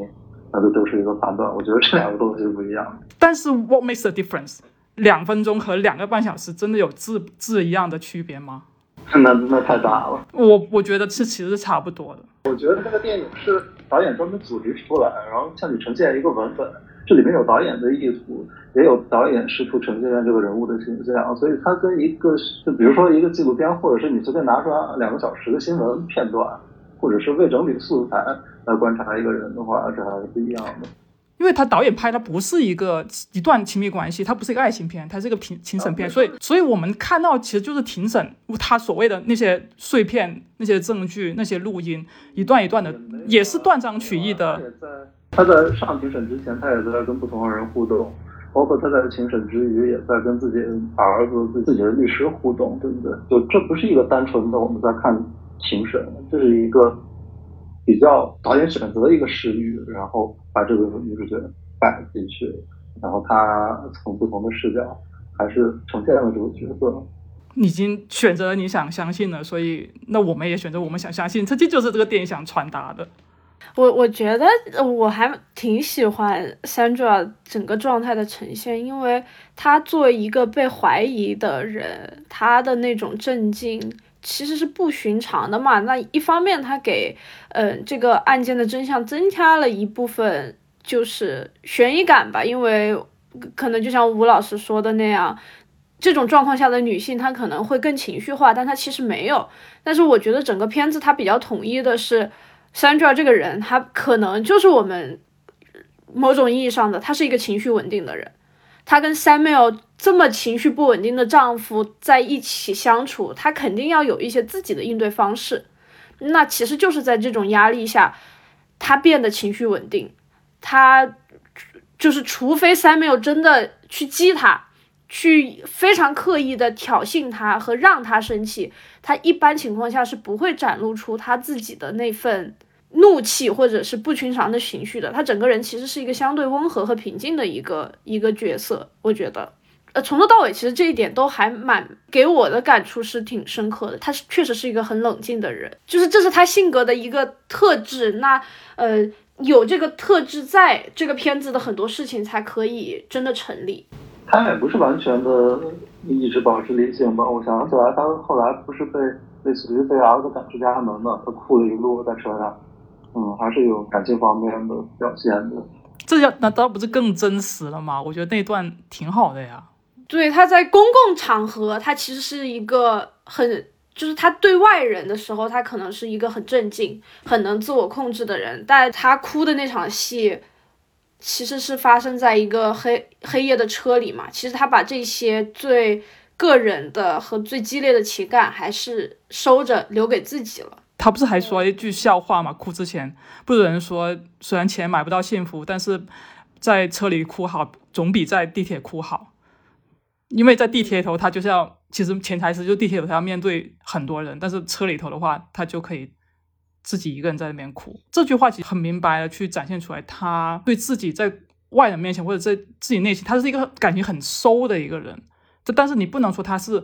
那就都是一个判断。我觉得这两个东西不一样。但是，what makes the difference？两分钟和两个半小时真的有质质一样的区别吗？那那太大了，我我觉得是其实是差不多的。我觉得这个电影是导演专门组织出来，然后向你呈现一个文本，这里面有导演的意图，也有导演试图呈现这个人物的形象，所以它跟一个就比如说一个纪录片，或者是你随便拿出来两个小时的新闻片段，或者是未整理素材来观察一个人的话，这还是不一样的。因为他导演拍的不是一个一段亲密关系，它不是一个爱情片，它是一个庭庭审片，所以，所以我们看到其实就是庭审，他所谓的那些碎片、那些证据、那些录音，一段一段的，也是断章取义的。他在上庭审之前，他也在跟不同的人互动，包括他在庭审之余，也在跟自己儿子、自己的律师互动，对不对？就这不是一个单纯的我们在看庭审，这是一个。比较导演选择的一个视域，然后把这个女主角摆进去，然后她从不同的视角，还是呈现了这个角色。你已经选择了你想相信的，所以那我们也选择我们想相信，这这就是这个电影想传达的。我我觉得我还挺喜欢 Sandra 整个状态的呈现，因为她作为一个被怀疑的人，她的那种镇静其实是不寻常的嘛。那一方面，他给呃这个案件的真相增加了一部分就是悬疑感吧，因为可能就像吴老师说的那样。这种状况下的女性，她可能会更情绪化，但她其实没有。但是我觉得整个片子它比较统一的是，Sandra 这个人，她可能就是我们某种意义上的，她是一个情绪稳定的人。她跟 Samuel 这么情绪不稳定的丈夫在一起相处，她肯定要有一些自己的应对方式。那其实就是在这种压力下，她变得情绪稳定。她就是除非 Samuel 真的去激她。去非常刻意的挑衅他和让他生气，他一般情况下是不会展露出他自己的那份怒气或者是不寻常的情绪的。他整个人其实是一个相对温和和平静的一个一个角色，我觉得，呃，从头到尾其实这一点都还蛮给我的感触是挺深刻的。他是确实是一个很冷静的人，就是这是他性格的一个特质。那呃，有这个特质，在这个片子的很多事情才可以真的成立。他也不是完全的一直保持理性吧？我想起来，他后来不是被类似于被儿子赶出家门嘛？他哭了一路在车上，嗯，还是有感情方面的表现的。这要那倒不是更真实了吗？我觉得那段挺好的呀。对，他在公共场合，他其实是一个很，就是他对外人的时候，他可能是一个很镇静、很能自我控制的人，但他哭的那场戏。其实是发生在一个黑黑夜的车里嘛。其实他把这些最个人的和最激烈的情感还是收着留给自己了。他不是还说一句笑话嘛？哭之前，不是有人说，虽然钱买不到幸福，但是在车里哭好总比在地铁哭好。因为在地铁头，他就是要，其实潜台词就地铁头他要面对很多人，但是车里头的话，他就可以。自己一个人在那边哭，这句话其实很明白的去展现出来，他对自己在外人面前或者在自己内心，他是一个感情很收的一个人。这但是你不能说他是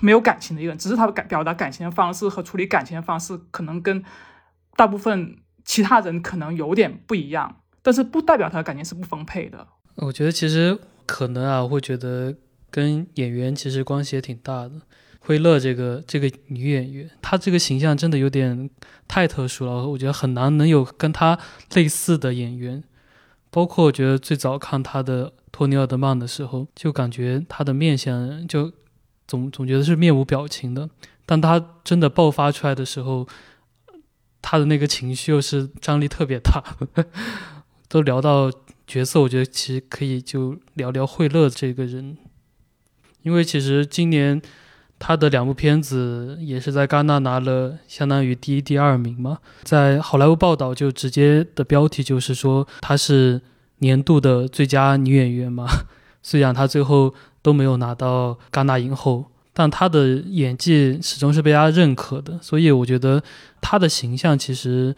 没有感情的一个人，只是他感表达感情的方式和处理感情的方式可能跟大部分其他人可能有点不一样，但是不代表他的感情是不丰沛的。我觉得其实可能啊，会觉得跟演员其实关系也挺大的。惠勒这个这个女演员，她这个形象真的有点太特殊了，我觉得很难能有跟她类似的演员。包括我觉得最早看她的托尼·奥德曼的时候，就感觉他的面相就总总觉得是面无表情的，但他真的爆发出来的时候，他的那个情绪又是张力特别大。都聊到角色，我觉得其实可以就聊聊惠勒这个人，因为其实今年。他的两部片子也是在戛纳拿了相当于第一、第二名嘛，在好莱坞报道就直接的标题就是说他是年度的最佳女演员嘛。虽然她最后都没有拿到戛纳影后，但她的演技始终是被大家认可的。所以我觉得她的形象其实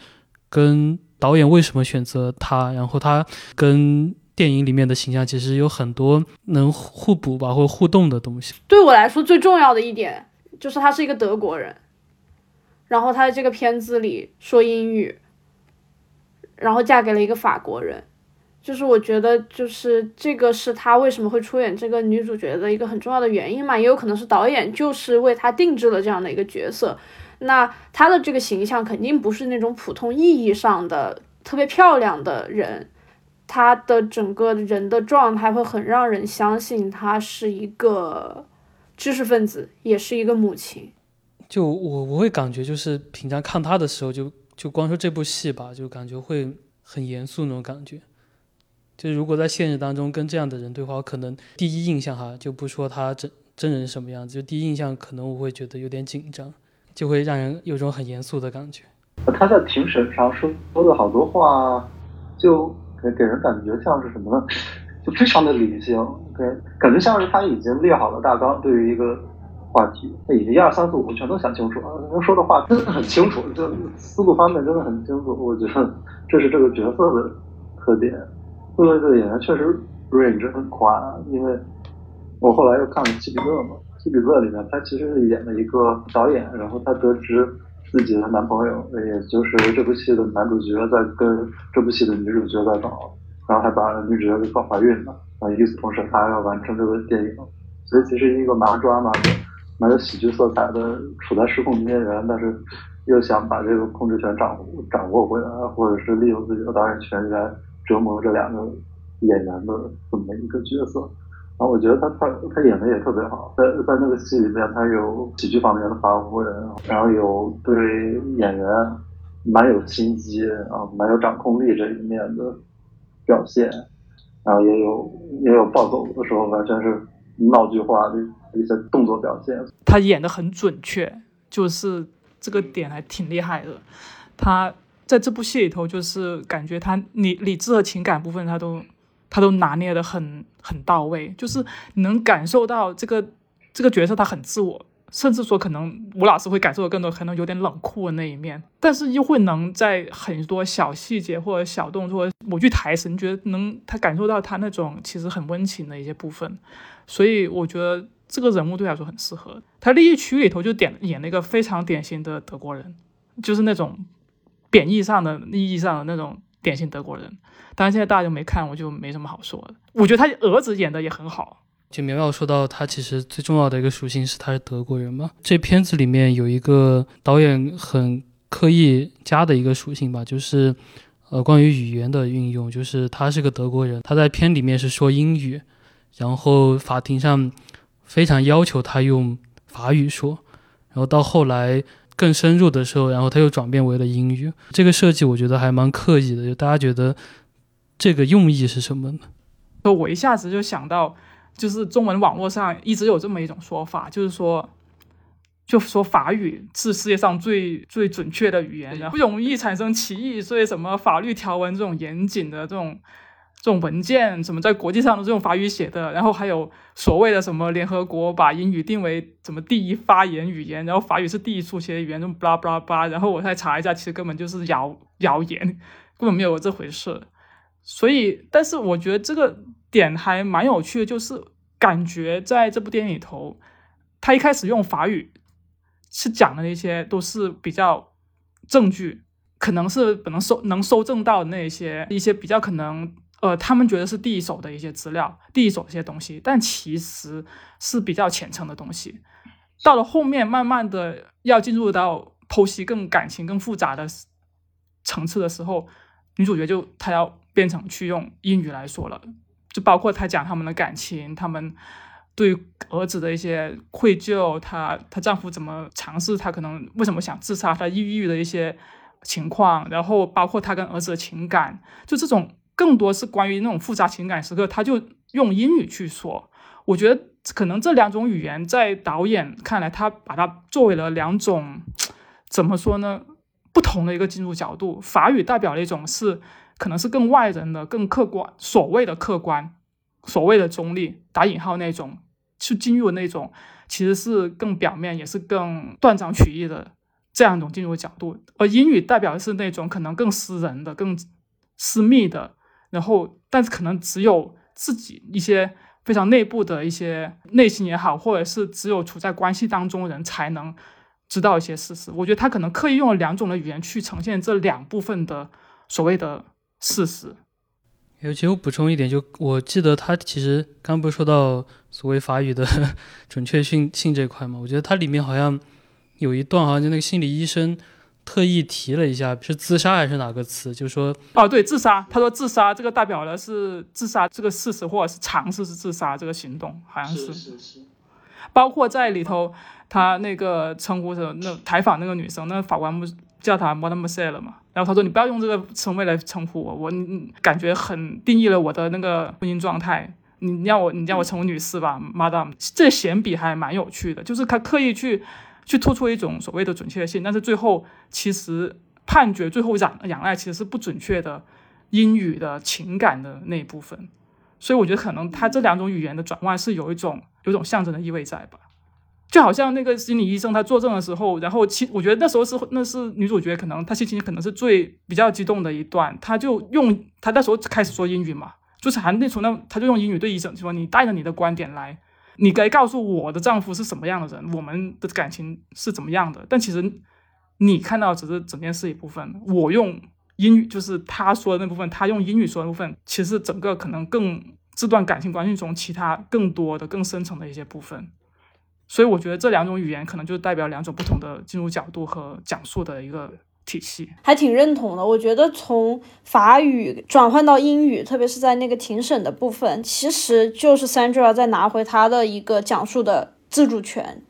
跟导演为什么选择她，然后她跟。电影里面的形象其实有很多能互补吧，或互动的东西。对我来说，最重要的一点就是他是一个德国人，然后他在这个片子里说英语，然后嫁给了一个法国人，就是我觉得，就是这个是他为什么会出演这个女主角的一个很重要的原因嘛，也有可能是导演就是为他定制了这样的一个角色。那他的这个形象肯定不是那种普通意义上的特别漂亮的人。他的整个人的状态会很让人相信他是一个知识分子，也是一个母亲。就我我会感觉，就是平常看他的时候，就就光说这部戏吧，就感觉会很严肃那种感觉。就如果在现实当中跟这样的人对话，我可能第一印象哈，就不说他真真人什么样子，就第一印象可能我会觉得有点紧张，就会让人有种很严肃的感觉。他在庭审上说说的好多话，就。给给人感觉像是什么呢？就非常的理性，给感觉像是他已经列好了大纲，对于一个话题，他已经一二三四五全都想清楚了。他说的话真的很清楚，就思路方面真的很清楚。我觉得这是这个角色的特点。作为这个演员确实 range 很宽，因为我后来又看了《基比勒》嘛，基比勒里面，他其实是演了一个导演，然后他得知自己的男朋友，也就是这部戏的男主角，在跟这部戏的女主角在搞，然后还把女主角给搞怀孕了。啊，与此同时，他还要完成这个电影，所以其实一个蛮抓嘛、蛮有喜剧色彩的，处在失控边缘，但是又想把这个控制权掌握掌握回来，或者是利用自己的导演权来折磨这两个演员的这么一个角色。然后我觉得他他他演的也特别好，在在那个戏里面，他有喜剧方面的发挥，然后有对演员蛮有心机啊，蛮有掌控力这一面的表现，然后也有也有暴走的时候，完全是闹剧化的一些动作表现。他演的很准确，就是这个点还挺厉害的。他在这部戏里头，就是感觉他理理智和情感部分，他都。他都拿捏的很很到位，就是能感受到这个这个角色他很自我，甚至说可能吴老师会感受的更多，可能有点冷酷的那一面，但是又会能在很多小细节或者小动作、某句台词，你觉得能他感受到他那种其实很温情的一些部分，所以我觉得这个人物对他来说很适合。他《利益区》里头就点演了一个非常典型的德国人，就是那种贬义上的意义上的那种典型德国人。当然，现在大家就没看，我就没什么好说的。我觉得他儿子演的也很好。就苗苗说到，他其实最重要的一个属性是他是德国人嘛。这片子里面有一个导演很刻意加的一个属性吧，就是呃关于语言的运用，就是他是个德国人，他在片里面是说英语，然后法庭上非常要求他用法语说，然后到后来更深入的时候，然后他又转变为了英语。这个设计我觉得还蛮刻意的，就大家觉得。这个用意是什么呢？我一下子就想到，就是中文网络上一直有这么一种说法，就是说，就说法语是世界上最最准确的语言，然后不容易产生歧义，所以什么法律条文这种严谨的这种这种文件，什么在国际上的这种法语写的，然后还有所谓的什么联合国把英语定为什么第一发言语言，然后法语是第一书写语言，这种巴拉巴拉巴拉，然后我再查一下，其实根本就是谣谣言，根本没有这回事。所以，但是我觉得这个点还蛮有趣的，就是感觉在这部电影里头，他一开始用法语是讲的那些都是比较证据，可能是可能收能收证到的那些一些比较可能呃他们觉得是第一手的一些资料，第一手一些东西，但其实是比较浅层的东西。到了后面，慢慢的要进入到剖析更感情更复杂的层次的时候，女主角就她要。变成去用英语来说了，就包括她讲他们的感情，他们对儿子的一些愧疚，她她丈夫怎么尝试，她可能为什么想自杀，她抑郁的一些情况，然后包括她跟儿子的情感，就这种更多是关于那种复杂情感时刻，他就用英语去说。我觉得可能这两种语言在导演看来，他把它作为了两种怎么说呢？不同的一个进入角度。法语代表了一种是。可能是更外人的、更客观，所谓的客观，所谓的中立（打引号）那种，去进入那种，其实是更表面，也是更断章取义的这样一种进入角度。而英语代表的是那种可能更私人的、更私密的，然后，但是可能只有自己一些非常内部的一些内心也好，或者是只有处在关系当中的人才能知道一些事实。我觉得他可能刻意用了两种的语言去呈现这两部分的所谓的。事实。尤其我补充一点，就我记得他其实刚不是说到所谓法语的准确性性这块嘛？我觉得它里面好像有一段，好像就那个心理医生特意提了一下，是自杀还是哪个词？就是说，哦，对，自杀。他说自杀这个代表的是自杀这个事实，或者是尝试是自杀这个行动，好像是是是。包括在里头，他那个称呼的那采访那个女生，那法官不叫她 Madame s e 了嘛？然后他说：“你不要用这个称谓来称呼我，我感觉很定义了我的那个婚姻状态。你让我，你让我称为女士吧，Madam。这显比还蛮有趣的，就是他刻意去去突出一种所谓的准确性，但是最后其实判决最后仰仰赖其实是不准确的英语的情感的那一部分。所以我觉得可能他这两种语言的转换是有一种有种象征的意味在吧。”就好像那个心理医生他作证的时候，然后其我觉得那时候是那是女主角可能她心情可能是最比较激动的一段，她就用她那时候开始说英语嘛，就是还那从那她就用英语对医生说：“你带着你的观点来，你该告诉我的丈夫是什么样的人，我们的感情是怎么样的。但其实你看到只是整件事一部分，我用英语就是他说的那部分，他用英语说的部分，其实整个可能更这段感情关系中其他更多的更深层的一些部分。所以我觉得这两种语言可能就代表两种不同的进入角度和讲述的一个。体系还挺认同的，我觉得从法语转换到英语，特别是在那个庭审的部分，其实就是 Sandra 在拿回他的一个讲述的自主权，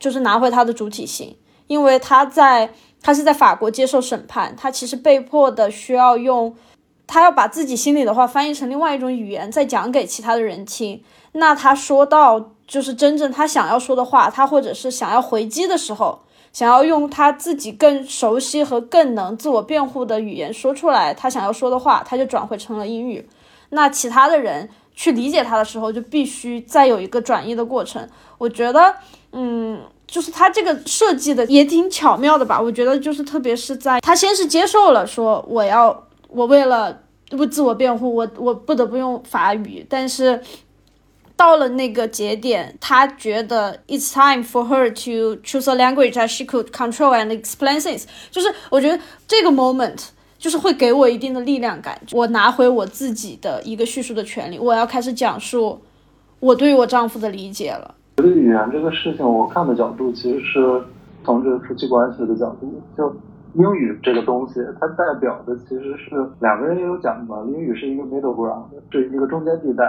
就是拿回他的主体性，因为他在他是在法国接受审判，他其实被迫的需要用，他要把自己心里的话翻译成另外一种语言，再讲给其他的人听。那他说到就是真正他想要说的话，他或者是想要回击的时候。想要用他自己更熟悉和更能自我辩护的语言说出来，他想要说的话，他就转回成了英语。那其他的人去理解他的时候，就必须再有一个转译的过程。我觉得，嗯，就是他这个设计的也挺巧妙的吧。我觉得就是特别是在他先是接受了说我要我为了不自我辩护，我我不得不用法语，但是。到了那个节点，他觉得 it's time for her to choose a language that she could control and explain things。就是我觉得这个 moment 就是会给我一定的力量感，我拿回我自己的一个叙述的权利，我要开始讲述我对于我丈夫的理解了。觉得语言这个事情，我看的角度其实是从这个夫妻关系的角度，就英语这个东西，它代表的其实是两个人也有讲嘛，英语是一个 middle ground，是一个中间地带。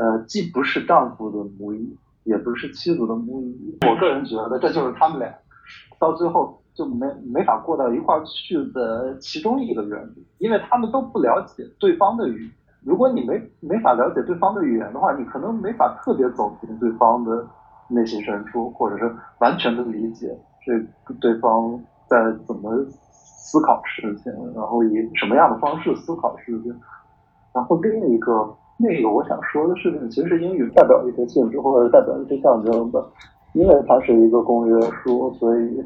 呃，既不是丈夫的母语，也不是妻子的母语。我个人觉得，这就是他们俩到最后就没没法过到一块儿去的其中一个原因，因为他们都不了解对方的语言。如果你没没法了解对方的语言的话，你可能没法特别走进对方的内心深处，或者是完全的理解这对方在怎么思考事情，然后以什么样的方式思考事情，然后另一个。那个我想说的事情，其实英语代表一些性质或者代表一些象征的，因为它是一个公约书，所以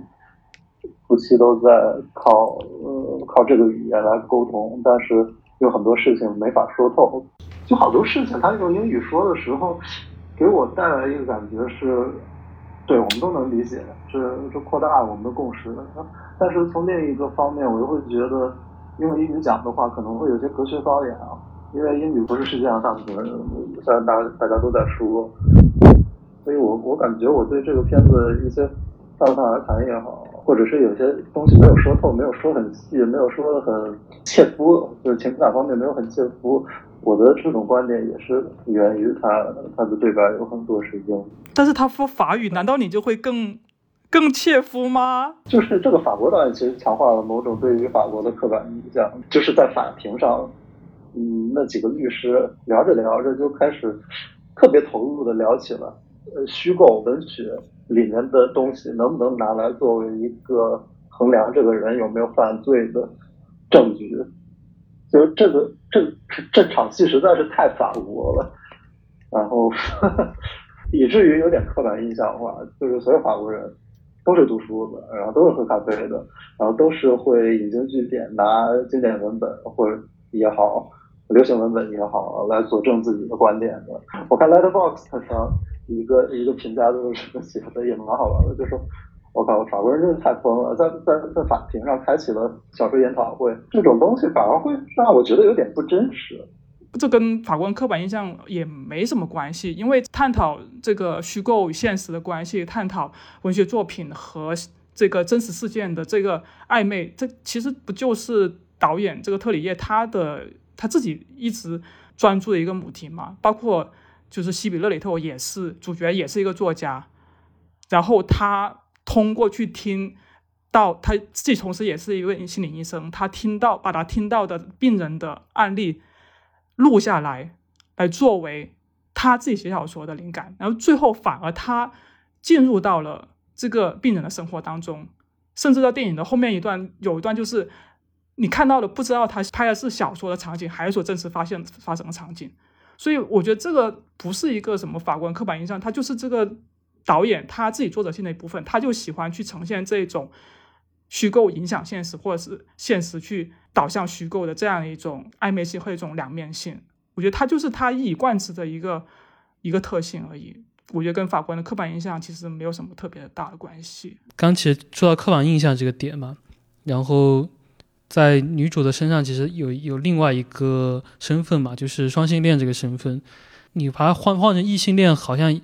夫妻都在靠呃靠这个语言来沟通，但是有很多事情没法说透，就好多事情他用英语说的时候，给我带来一个感觉是，对我们都能理解，是是扩大我们的共识，但是从另一个方面，我又会觉得用英语讲的话可能会有些隔靴搔痒。因为英语不是世界上大部分人，虽然大大家都在说，所以我我感觉我对这个片子一些泛泛而谈也好，或者是有些东西没有说透，没有说很细，没有说的很切肤，就是情感方面没有很切肤，我的这种观点也是源于他他的对白有很多是用，但是他说法语，难道你就会更更切肤吗？就是这个法国导演其实强化了某种对于法国的刻板印象，就是在法庭上。嗯，那几个律师聊着聊着就开始特别投入的聊起了，呃，虚构文学里面的东西能不能拿来作为一个衡量这个人有没有犯罪的证据？就是这个这这场戏实在是太法国了，然后 以至于有点刻板印象化，就是所有法国人都是读书的，然后都是喝咖啡的，然后都是会引经据典，拿经典文本或者也好。流行文本也好，来佐证自己的观点的。我看 Letterbox 上一个一个评价都是写的也蛮好玩的，就说我靠，法国人真是太疯了，在在在法庭上开启了小说研讨会，这种东西反而会让我觉得有点不真实。这跟法国人刻板印象也没什么关系，因为探讨这个虚构与现实的关系，探讨文学作品和这个真实事件的这个暧昧，这其实不就是导演这个特里叶他的。他自己一直专注的一个母题嘛，包括就是西比勒里特也是主角，也是一个作家。然后他通过去听到他自己同时也是一位心理医生，他听到把他听到的病人的案例录下来，来作为他自己写小说的灵感。然后最后反而他进入到了这个病人的生活当中，甚至到电影的后面一段有一段就是。你看到的不知道他拍的是小说的场景，还是说真实发现发生的场景，所以我觉得这个不是一个什么法官刻板印象，他就是这个导演他自己作者性的一部分，他就喜欢去呈现这种虚构影响现实，或者是现实去导向虚构的这样一种暧昧性或者一种两面性。我觉得他就是他一以贯之的一个一个特性而已。我觉得跟法官的刻板印象其实没有什么特别大的关系。刚其实说到刻板印象这个点嘛，然后在女主的身上其实有有另外一个身份嘛，就是双性恋这个身份。你把它换换成异性恋好像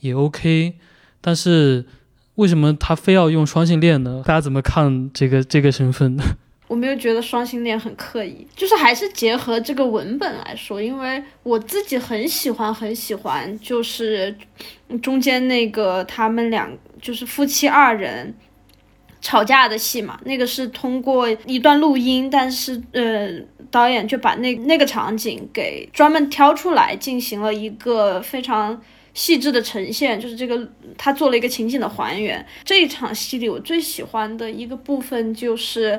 也 OK，但是为什么他非要用双性恋呢？大家怎么看这个这个身份呢？我没有觉得双性恋很刻意，就是还是结合这个文本来说，因为我自己很喜欢很喜欢，就是中间那个他们两就是夫妻二人吵架的戏嘛，那个是通过一段录音，但是呃导演就把那那个场景给专门挑出来进行了一个非常细致的呈现，就是这个他做了一个情景的还原。这一场戏里我最喜欢的一个部分就是。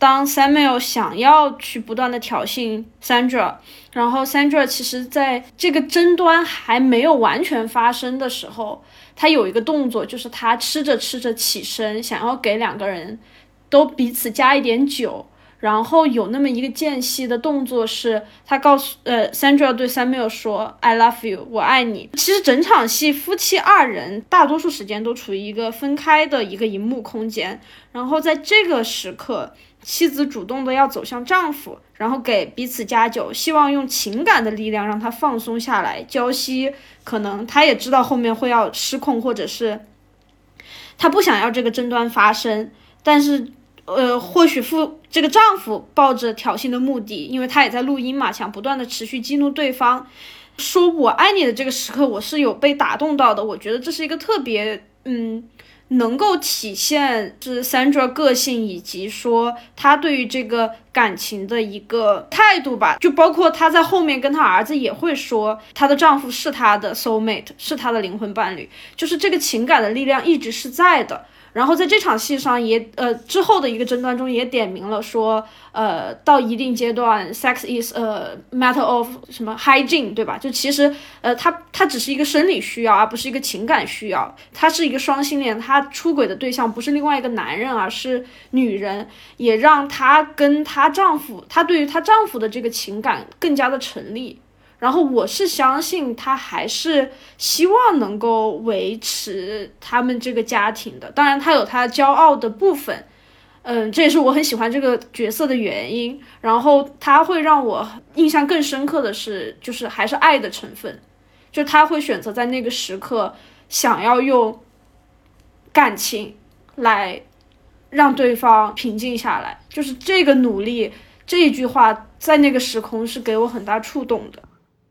当 Samuel 想要去不断的挑衅 Sandra，然后 Sandra 其实在这个争端还没有完全发生的时候，他有一个动作，就是他吃着吃着起身，想要给两个人都彼此加一点酒，然后有那么一个间隙的动作，是他告诉呃 Sandra 对 Samuel 说 I love you，我爱你。其实整场戏夫妻二人大多数时间都处于一个分开的一个荧幕空间，然后在这个时刻。妻子主动的要走向丈夫，然后给彼此加酒，希望用情感的力量让他放松下来。娇妻可能他也知道后面会要失控，或者是他不想要这个争端发生，但是呃，或许夫这个丈夫抱着挑衅的目的，因为他也在录音嘛，想不断的持续激怒对方，说我爱你的这个时刻，我是有被打动到的。我觉得这是一个特别嗯。能够体现是 Sandra 个性，以及说她对于这个感情的一个态度吧，就包括她在后面跟她儿子也会说，她的丈夫是她的 soul mate，是她的灵魂伴侣，就是这个情感的力量一直是在的。然后在这场戏上也呃之后的一个争端中也点明了说，呃到一定阶段，sex is a matter of 什么 hygiene 对吧？就其实呃他他只是一个生理需要，而不是一个情感需要。他是一个双性恋，他出轨的对象不是另外一个男人，而是女人，也让她跟她丈夫，她对于她丈夫的这个情感更加的成立。然后我是相信他还是希望能够维持他们这个家庭的，当然他有他骄傲的部分，嗯，这也是我很喜欢这个角色的原因。然后他会让我印象更深刻的是，就是还是爱的成分，就他会选择在那个时刻想要用感情来让对方平静下来，就是这个努力这一句话在那个时空是给我很大触动的。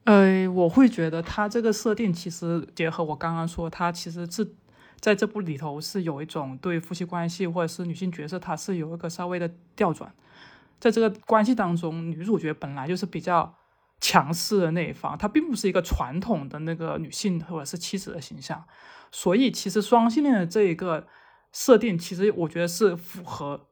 呃，我会觉得他这个设定其实结合我刚刚说，他其实是在这部里头是有一种对夫妻关系或者是女性角色，他是有一个稍微的调转。在这个关系当中，女主角本来就是比较强势的那一方，她并不是一个传统的那个女性或者是妻子的形象，所以其实双性恋的这一个设定，其实我觉得是符合。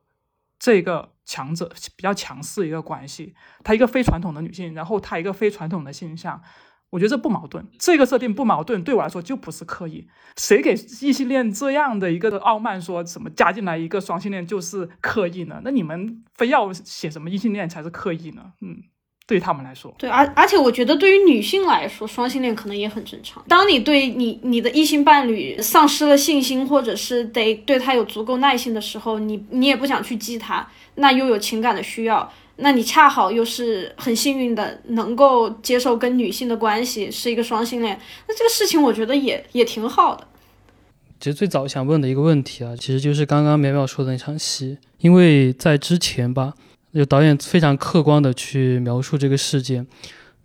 这个强者比较强势一个关系，她一个非传统的女性，然后她一个非传统的形象，我觉得这不矛盾，这个设定不矛盾，对我来说就不是刻意。谁给异性恋这样的一个傲慢，说什么加进来一个双性恋就是刻意呢？那你们非要写什么异性恋才是刻意呢？嗯。对他们来说，对，而而且我觉得对于女性来说，双性恋可能也很正常。当你对你你的异性伴侣丧失了信心，或者是得对他有足够耐心的时候，你你也不想去激他，那又有情感的需要，那你恰好又是很幸运的能够接受跟女性的关系，是一个双性恋，那这个事情我觉得也也挺好的。其实最早想问的一个问题啊，其实就是刚刚淼淼说的那场戏，因为在之前吧。就导演非常客观的去描述这个事件。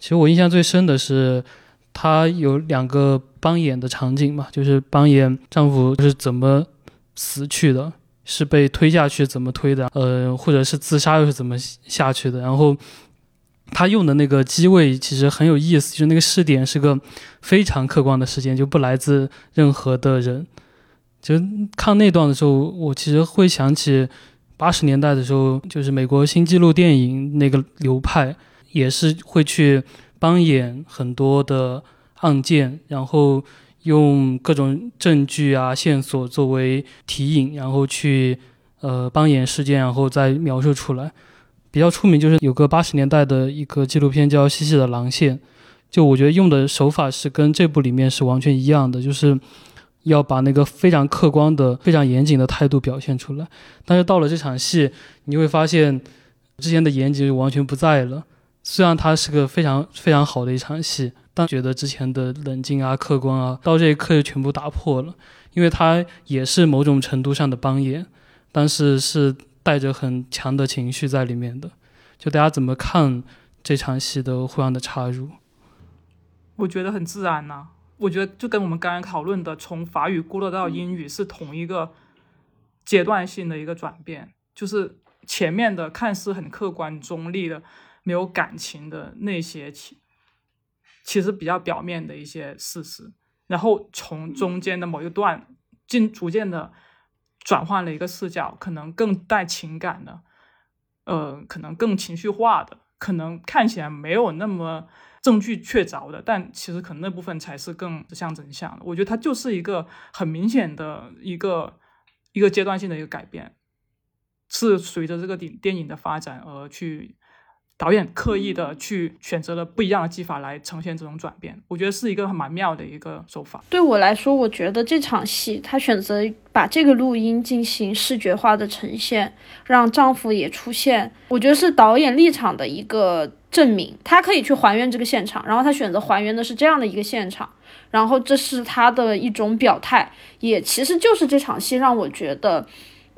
其实我印象最深的是，他有两个帮演的场景嘛，就是帮演丈夫是怎么死去的，是被推下去怎么推的，呃，或者是自杀又是怎么下去的。然后他用的那个机位其实很有意思，就是那个试点是个非常客观的事件，就不来自任何的人。就看那段的时候，我其实会想起。八十年代的时候，就是美国新纪录电影那个流派，也是会去帮演很多的案件，然后用各种证据啊线索作为提引，然后去呃帮演事件，然后再描述出来。比较出名就是有个八十年代的一个纪录片叫《细细的狼线》，就我觉得用的手法是跟这部里面是完全一样的，就是要把那个非常客观的、非常严谨的态度表现出来。但是到了这场戏，你会发现之前的严谨就完全不在了。虽然它是个非常非常好的一场戏，但觉得之前的冷静啊、客观啊，到这一刻就全部打破了。因为它也是某种程度上的帮演，但是是带着很强的情绪在里面的。就大家怎么看这场戏的互相的插入？我觉得很自然呐、我觉得就跟我们刚刚讨论的从法语过渡到英语是同一个阶段性的一个转变，就是前面的看似很客观中立的、没有感情的那些其其实比较表面的一些事实，然后从中间的某一段进逐渐的转换了一个视角，可能更带情感的，呃，可能更情绪化的，可能看起来没有那么证据确凿的，但其实可能那部分才是更指向真相的。我觉得它就是一个很明显的一个一个阶段性的一个改变，是随着这个电电影的发展而去。导演刻意的去选择了不一样的技法来呈现这种转变，我觉得是一个很蛮妙的一个手法。对我来说，我觉得这场戏他选择把这个录音进行视觉化的呈现，让丈夫也出现，我觉得是导演立场的一个证明。他可以去还原这个现场，然后他选择还原的是这样的一个现场，然后这是他的一种表态，也其实就是这场戏让我觉得。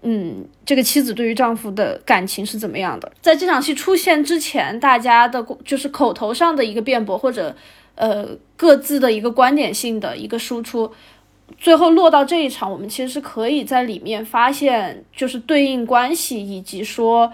嗯，这个妻子对于丈夫的感情是怎么样的？在这场戏出现之前，大家的就是口头上的一个辩驳，或者呃各自的一个观点性的一个输出，最后落到这一场，我们其实是可以在里面发现，就是对应关系以及说。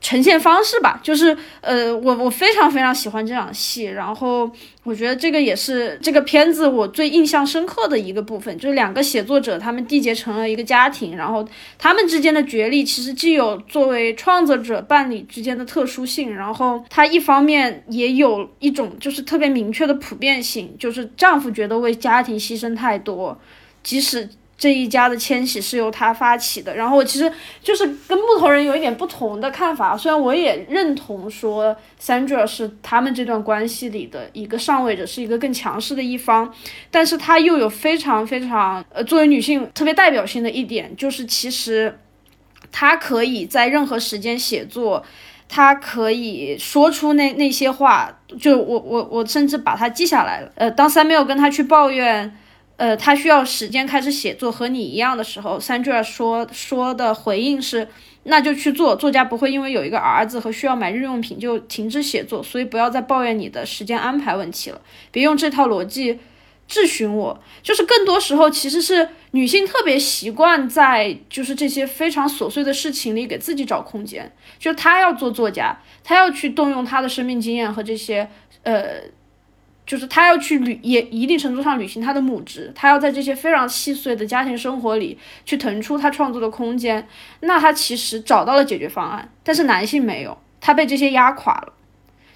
呈现方式吧，就是呃，我我非常非常喜欢这场戏，然后我觉得这个也是这个片子我最印象深刻的一个部分，就是两个写作者他们缔结成了一个家庭，然后他们之间的角力其实既有作为创作者伴侣之间的特殊性，然后它一方面也有一种就是特别明确的普遍性，就是丈夫觉得为家庭牺牲太多，即使。这一家的迁徙是由他发起的，然后我其实就是跟木头人有一点不同的看法，虽然我也认同说 Sandra 是他们这段关系里的一个上位者，是一个更强势的一方，但是他又有非常非常呃作为女性特别代表性的一点，就是其实她可以在任何时间写作，她可以说出那那些话，就我我我甚至把它记下来了，呃，当 Samuel 跟他去抱怨。呃，他需要时间开始写作，和你一样的时候，Sandra 说说的回应是，那就去做。作家不会因为有一个儿子和需要买日用品就停止写作，所以不要再抱怨你的时间安排问题了。别用这套逻辑质询我。就是更多时候其实是女性特别习惯在就是这些非常琐碎的事情里给自己找空间。就她要做作家，她要去动用她的生命经验和这些呃。就是他要去履，也一定程度上履行他的母职，他要在这些非常细碎的家庭生活里去腾出他创作的空间。那他其实找到了解决方案，但是男性没有，他被这些压垮了。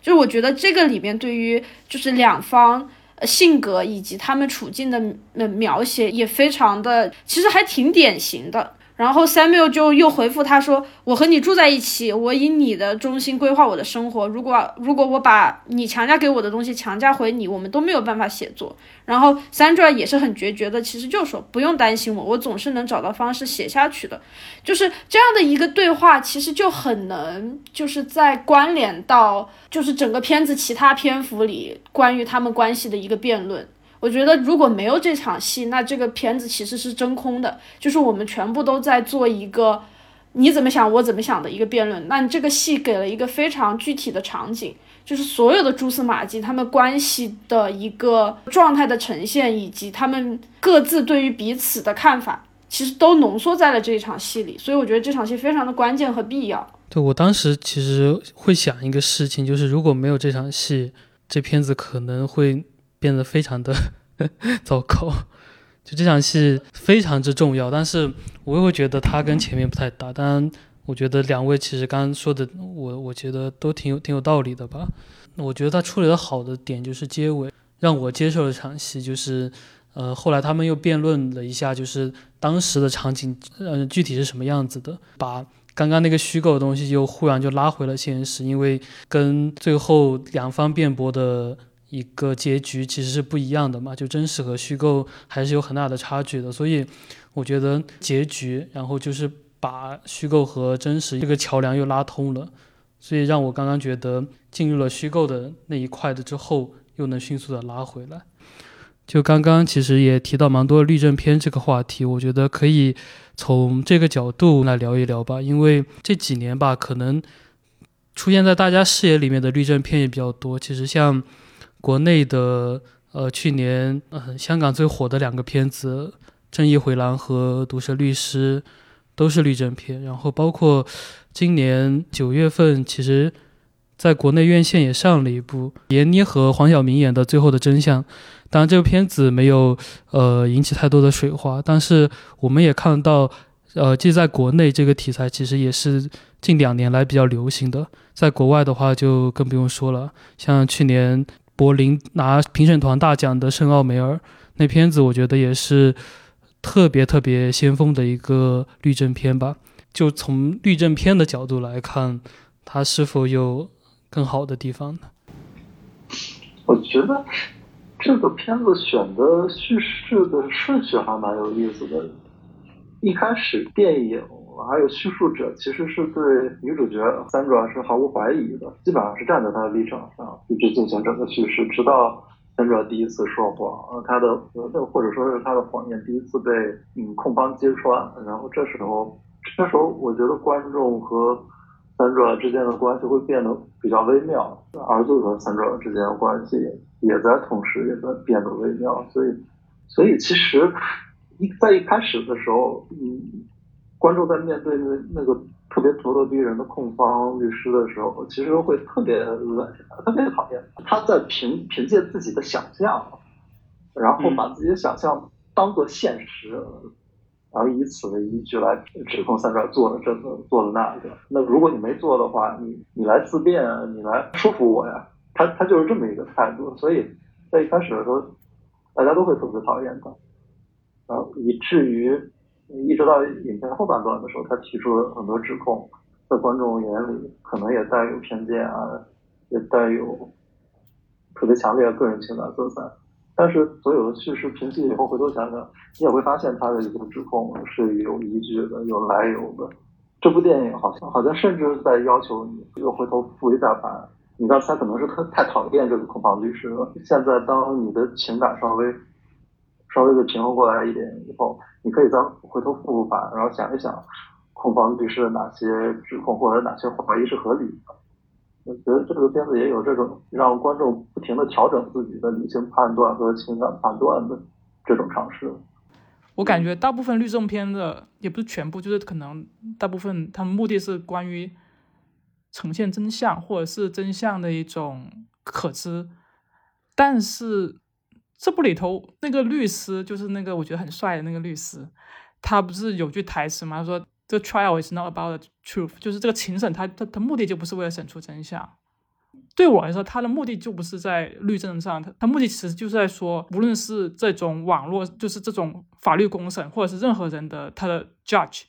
就是我觉得这个里面对于就是两方性格以及他们处境的描写也非常的，其实还挺典型的。然后 Samuel 就又回复他说：“我和你住在一起，我以你的中心规划我的生活。如果如果我把你强加给我的东西强加回你，我们都没有办法写作。”然后 Sandra 也是很决绝的，其实就说：“不用担心我，我总是能找到方式写下去的。”就是这样的一个对话，其实就很能就是在关联到就是整个片子其他篇幅里关于他们关系的一个辩论。我觉得如果没有这场戏，那这个片子其实是真空的，就是我们全部都在做一个你怎么想我怎么想的一个辩论。那这个戏给了一个非常具体的场景，就是所有的蛛丝马迹，他们关系的一个状态的呈现，以及他们各自对于彼此的看法，其实都浓缩在了这一场戏里。所以我觉得这场戏非常的关键和必要。对我当时其实会想一个事情，就是如果没有这场戏，这片子可能会。变得非常的 糟糕，就这场戏非常之重要，但是我又会觉得它跟前面不太搭。当然，我觉得两位其实刚刚说的，我我觉得都挺有挺有道理的吧。我觉得他处理的好的点就是结尾让我接受了场戏，就是呃后来他们又辩论了一下，就是当时的场景，嗯具体是什么样子的，把刚刚那个虚构的东西又忽然就拉回了现实，因为跟最后两方辩驳的。一个结局其实是不一样的嘛，就真实和虚构还是有很大的差距的。所以我觉得结局，然后就是把虚构和真实这个桥梁又拉通了，所以让我刚刚觉得进入了虚构的那一块的之后，又能迅速的拉回来。就刚刚其实也提到蛮多律政片这个话题，我觉得可以从这个角度来聊一聊吧。因为这几年吧，可能出现在大家视野里面的律政片也比较多。其实像国内的，呃，去年呃香港最火的两个片子《正义回廊》和《毒舌律师》都是律政片。然后包括今年九月份，其实在国内院线也上了一部闫妮和黄晓明演的《最后的真相》。当然，这个片子没有呃引起太多的水花，但是我们也看到，呃，即在国内这个题材其实也是近两年来比较流行的，在国外的话就更不用说了。像去年柏林拿评审团大奖的《圣奥梅尔》那片子，我觉得也是特别特别先锋的一个律政片吧。就从律政片的角度来看，它是否有更好的地方呢？我觉得。这个片子选的叙事的顺序还蛮有意思的。一开始电影还有叙述者其实是对女主角 Sandra 是毫无怀疑的，基本上是站在她的立场上一直进行整个叙事，直到 Sandra 第一次说谎，她的或者说是她的谎言第一次被嗯控方揭穿，然后这时候这时候我觉得观众和三者之间的关系会变得比较微妙，儿子和三者之间的关系也在同时也在变得微妙，所以，所以其实一在一开始的时候，嗯，观众在面对那那个特别咄咄逼人的控方律师的时候，其实会特别恶心，特别讨厌。他在凭凭借自己的想象，然后把自己的想象当做现实。然后以此为依据来指控三爪做了这个做了那个。那如果你没做的话，你你来自辩，你来说服我呀。他他就是这么一个态度。所以在一开始的时候，大家都会特别讨厌他。然后以至于一直到影片后半段的时候，他提出了很多指控，在观众眼里可能也带有偏见啊，也带有特别强烈的个人情感色彩。但是所有的叙事平息以后，回头想想，你也会发现他的一个指控是有依据的、有来由的。这部电影好像好像甚至在要求你又回头复一下盘。你刚才可能是太太讨厌这个控方律师了，现在当你的情感稍微稍微的平衡过来一点以后，你可以再回头复复盘，然后想一想控方律师的哪些指控或者哪些怀疑是合理的。我觉得这个片子也有这种让观众不停的调整自己的理性判断和情感判断的这种尝试。我感觉大部分律政片的也不是全部，就是可能大部分他们目的是关于呈现真相或者是真相的一种可知。但是这部里头那个律师就是那个我觉得很帅的那个律师，他不是有句台词吗？他说。这 trial is not about the truth，就是这个庭审，他他他目的就不是为了审出真相。对我来说，他的目的就不是在律政上，他他目的其实就是在说，无论是这种网络，就是这种法律公审，或者是任何人的他的 judge，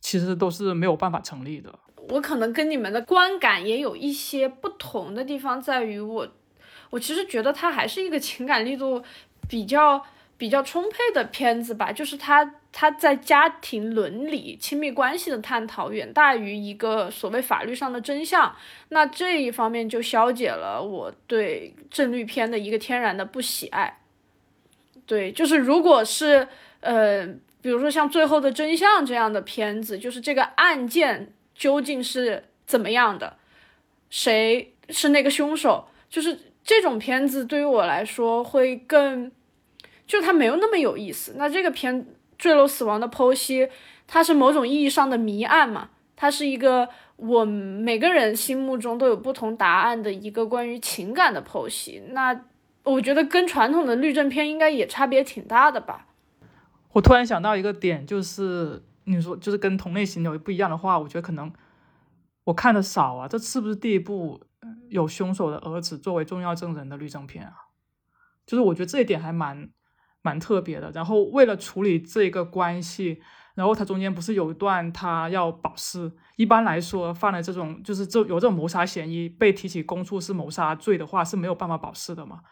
其实都是没有办法成立的。我可能跟你们的观感也有一些不同的地方，在于我，我其实觉得他还是一个情感力度比较。比较充沛的片子吧，就是他他在家庭伦理、亲密关系的探讨远大于一个所谓法律上的真相。那这一方面就消解了我对正律片的一个天然的不喜爱。对，就是如果是呃，比如说像《最后的真相》这样的片子，就是这个案件究竟是怎么样的，谁是那个凶手，就是这种片子对于我来说会更。就它没有那么有意思。那这个片《坠楼死亡的剖析》，它是某种意义上的谜案嘛？它是一个我每个人心目中都有不同答案的一个关于情感的剖析。那我觉得跟传统的律政片应该也差别挺大的吧。我突然想到一个点，就是你说就是跟同类型有不一样的话，我觉得可能我看的少啊。这是不是第一部有凶手的儿子作为重要证人的律政片啊？就是我觉得这一点还蛮。蛮特别的，然后为了处理这个关系，然后他中间不是有一段他要保释，一般来说犯了这种就是这有这种谋杀嫌疑被提起公诉是谋杀罪的话是没有办法保释的嘛。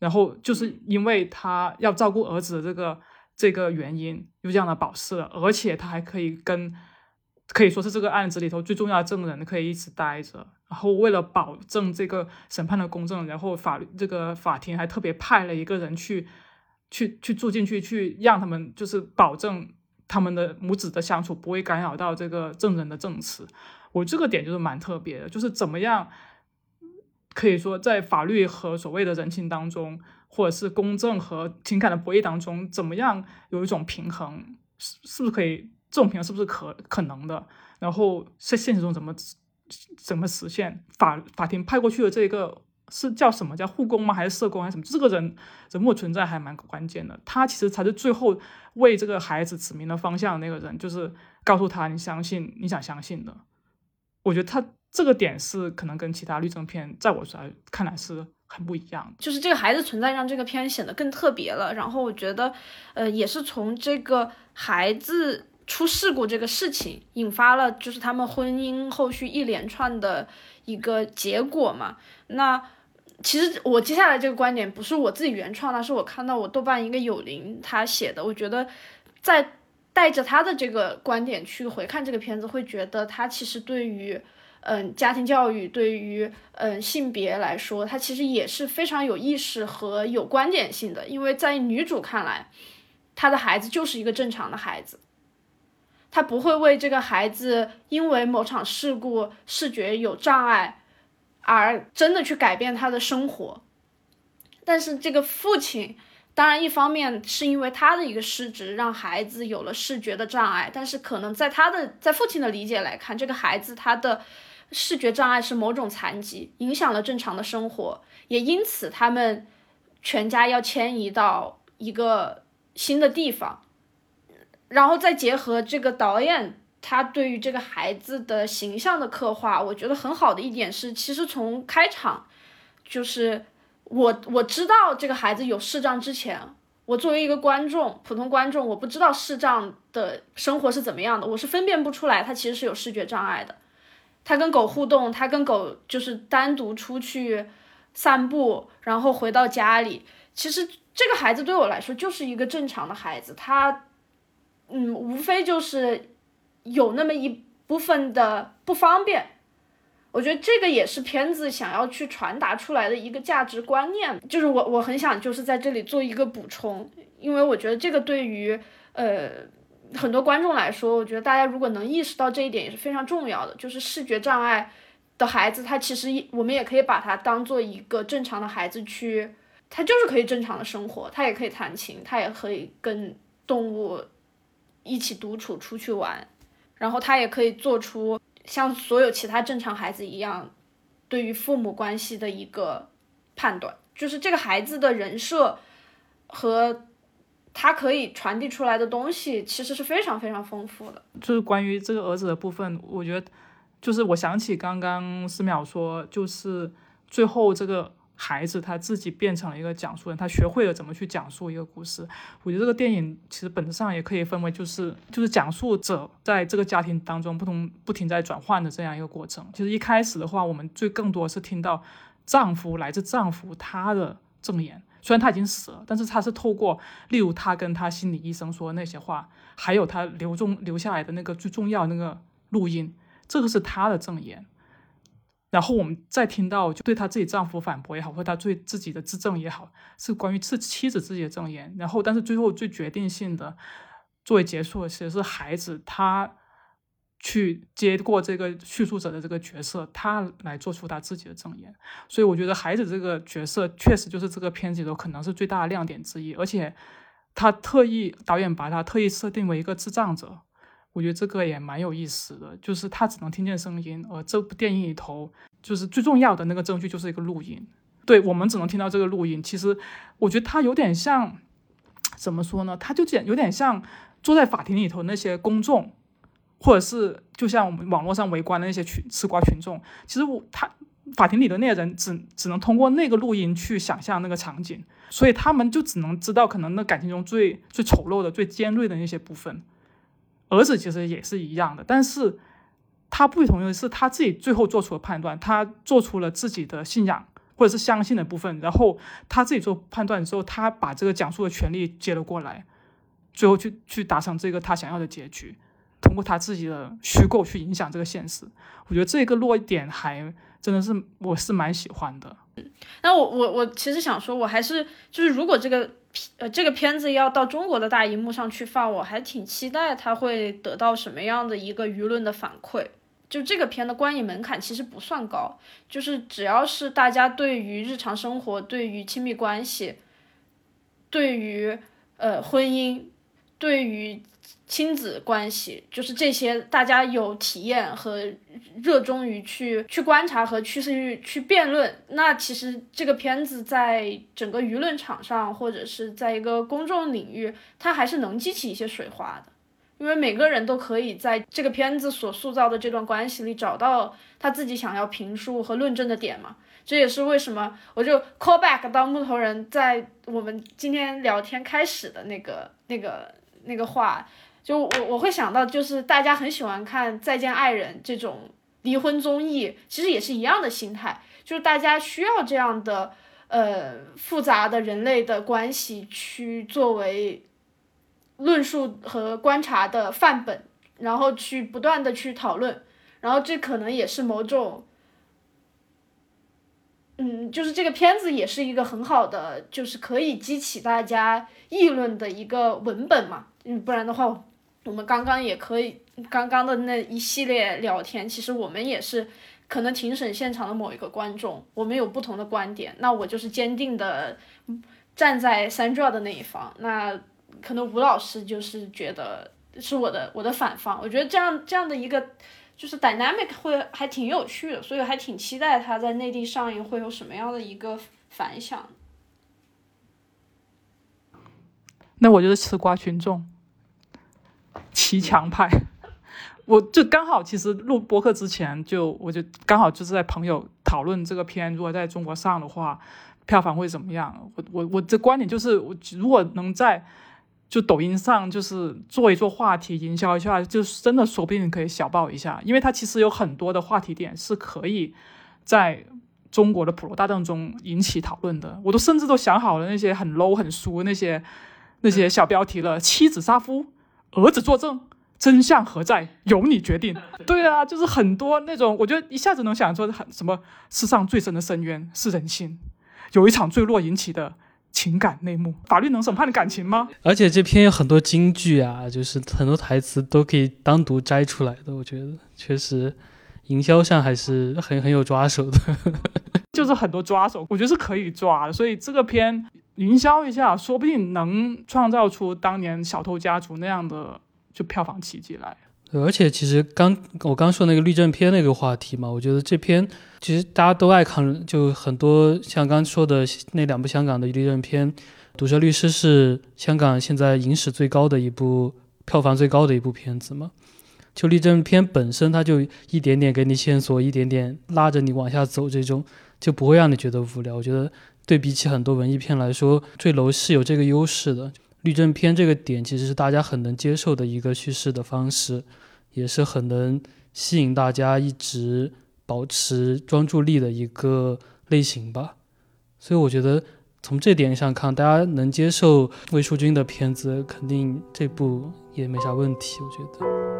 然后就是因为他要照顾儿子的这个这个原因，又这样的保释了，而且他还可以跟可以说是这个案子里头最重要的证人可以一直待着。然后为了保证这个审判的公正，然后法律这个法庭还特别派了一个人去去去住进去，去让他们就是保证。他们的母子的相处不会干扰到这个证人的证词，我这个点就是蛮特别的，就是怎么样可以说在法律和所谓的人情当中，或者是公正和情感的博弈当中，怎么样有一种平衡，是是不是可以这种平衡是不是可可能的？然后在现实中怎么怎么实现？法法庭派过去的这个。是叫什么叫护工吗？还是社工还是什么？这个人人物存在还蛮关键的。他其实才是最后为这个孩子指明了方向的那个人，就是告诉他你相信你想相信的。我觉得他这个点是可能跟其他律政片在我来看来是很不一样。就是这个孩子存在让这个片显得更特别了。然后我觉得，呃，也是从这个孩子出事故这个事情引发了，就是他们婚姻后续一连串的一个结果嘛。那其实我接下来这个观点不是我自己原创的，是我看到我豆瓣一个友邻他写的。我觉得，在带着他的这个观点去回看这个片子，会觉得他其实对于嗯家庭教育，对于嗯性别来说，他其实也是非常有意识和有观点性的。因为在女主看来，她的孩子就是一个正常的孩子，他不会为这个孩子因为某场事故视觉有障碍。而真的去改变他的生活，但是这个父亲，当然一方面是因为他的一个失职，让孩子有了视觉的障碍，但是可能在他的在父亲的理解来看，这个孩子他的视觉障碍是某种残疾，影响了正常的生活，也因此他们全家要迁移到一个新的地方，然后再结合这个导演。他对于这个孩子的形象的刻画，我觉得很好的一点是，其实从开场，就是我我知道这个孩子有视障之前，我作为一个观众，普通观众，我不知道视障的生活是怎么样的，我是分辨不出来他其实是有视觉障碍的。他跟狗互动，他跟狗就是单独出去散步，然后回到家里，其实这个孩子对我来说就是一个正常的孩子，他嗯，无非就是。有那么一部分的不方便，我觉得这个也是片子想要去传达出来的一个价值观念。就是我我很想就是在这里做一个补充，因为我觉得这个对于呃很多观众来说，我觉得大家如果能意识到这一点也是非常重要的。就是视觉障碍的孩子，他其实我们也可以把他当做一个正常的孩子去，他就是可以正常的生活，他也可以弹琴，他也可以跟动物一起独处出去玩。然后他也可以做出像所有其他正常孩子一样，对于父母关系的一个判断，就是这个孩子的人设和他可以传递出来的东西，其实是非常非常丰富的。就是关于这个儿子的部分，我觉得就是我想起刚刚思淼说，就是最后这个。孩子他自己变成了一个讲述人，他学会了怎么去讲述一个故事。我觉得这个电影其实本质上也可以分为，就是就是讲述者在这个家庭当中不同不停在转换的这样一个过程。其实一开始的话，我们最更多是听到丈夫来自丈夫他的证言，虽然他已经死了，但是他是透过例如他跟他心理医生说的那些话，还有他留中留下来的那个最重要那个录音，这个是他的证言。然后我们再听到，就对她自己丈夫反驳也好，或她对自己的自证也好，是关于是妻子自己的证言。然后，但是最后最决定性的，作为结束，其实是孩子他去接过这个叙述者的这个角色，他来做出他自己的证言。所以，我觉得孩子这个角色确实就是这个片子里头可能是最大的亮点之一。而且，他特意导演把他特意设定为一个智障者。我觉得这个也蛮有意思的，就是他只能听见声音，而这部电影里头就是最重要的那个证据就是一个录音。对我们只能听到这个录音。其实我觉得他有点像，怎么说呢？他就简有点像坐在法庭里头那些公众，或者是就像我们网络上围观的那些群吃瓜群众。其实我他法庭里的那些人只只能通过那个录音去想象那个场景，所以他们就只能知道可能那感情中最最丑陋的、最尖锐的那些部分。儿子其实也是一样的，但是他不同的是他自己最后做出了判断，他做出了自己的信仰或者是相信的部分，然后他自己做判断之后，他把这个讲述的权利接了过来，最后去去达成这个他想要的结局，通过他自己的虚构去影响这个现实。我觉得这个落点还真的是我是蛮喜欢的。那我我我其实想说，我还是就是如果这个呃这个片子要到中国的大荧幕上去放，我还挺期待它会得到什么样的一个舆论的反馈。就这个片的观影门槛其实不算高，就是只要是大家对于日常生活、对于亲密关系、对于呃婚姻、对于亲子关系，就是这些大家有体验和热衷于去去观察和去去去辩论，那其实这个片子在整个舆论场上或者是在一个公众领域，它还是能激起一些水花的。因为每个人都可以在这个片子所塑造的这段关系里找到他自己想要评述和论证的点嘛，这也是为什么我就 call back 到木头人在我们今天聊天开始的那个那个那个话，就我我会想到就是大家很喜欢看《再见爱人》这种离婚综艺，其实也是一样的心态，就是大家需要这样的呃复杂的人类的关系去作为。论述和观察的范本，然后去不断的去讨论，然后这可能也是某种，嗯，就是这个片子也是一个很好的，就是可以激起大家议论的一个文本嘛，嗯，不然的话，我们刚刚也可以，刚刚的那一系列聊天，其实我们也是可能庭审现场的某一个观众，我们有不同的观点，那我就是坚定的站在 Sandra 的那一方，那。可能吴老师就是觉得是我的我的反方，我觉得这样这样的一个就是 dynamic 会还挺有趣的，所以还挺期待它在内地上映会有什么样的一个反响。那我就是吃瓜群众，骑墙派。我就刚好其实录播客之前就我就刚好就是在朋友讨论这个片如果在中国上的话，票房会怎么样？我我我这观点就是我如果能在就抖音上就是做一做话题营销一下，就是真的说不定可以小爆一下，因为它其实有很多的话题点是可以在中国的普罗大众中引起讨论的。我都甚至都想好了那些很 low 很俗那些那些小标题了：妻子杀夫，儿子作证，真相何在？由你决定。对啊，就是很多那种，我觉得一下子能想出很什么世上最深的深渊是人心，有一场坠落引起的。情感内幕，法律能审判感情吗？而且这篇有很多金句啊，就是很多台词都可以单独摘出来的。我觉得确实，营销上还是很很有抓手的，就是很多抓手，我觉得是可以抓的。所以这个片营销一下，说不定能创造出当年《小偷家族》那样的就票房奇迹来。而且其实刚我刚说那个律政片那个话题嘛，我觉得这篇其实大家都爱看，就很多像刚说的那两部香港的律政片，《毒舌律师》是香港现在影史最高的一部票房最高的一部片子嘛。就律政片本身，它就一点点给你线索，一点点拉着你往下走，这种就不会让你觉得无聊。我觉得对比起很多文艺片来说，《坠楼》是有这个优势的。律政片这个点其实是大家很能接受的一个叙事的方式，也是很能吸引大家一直保持专注力的一个类型吧。所以我觉得从这点上看，大家能接受魏淑君的片子，肯定这部也没啥问题。我觉得。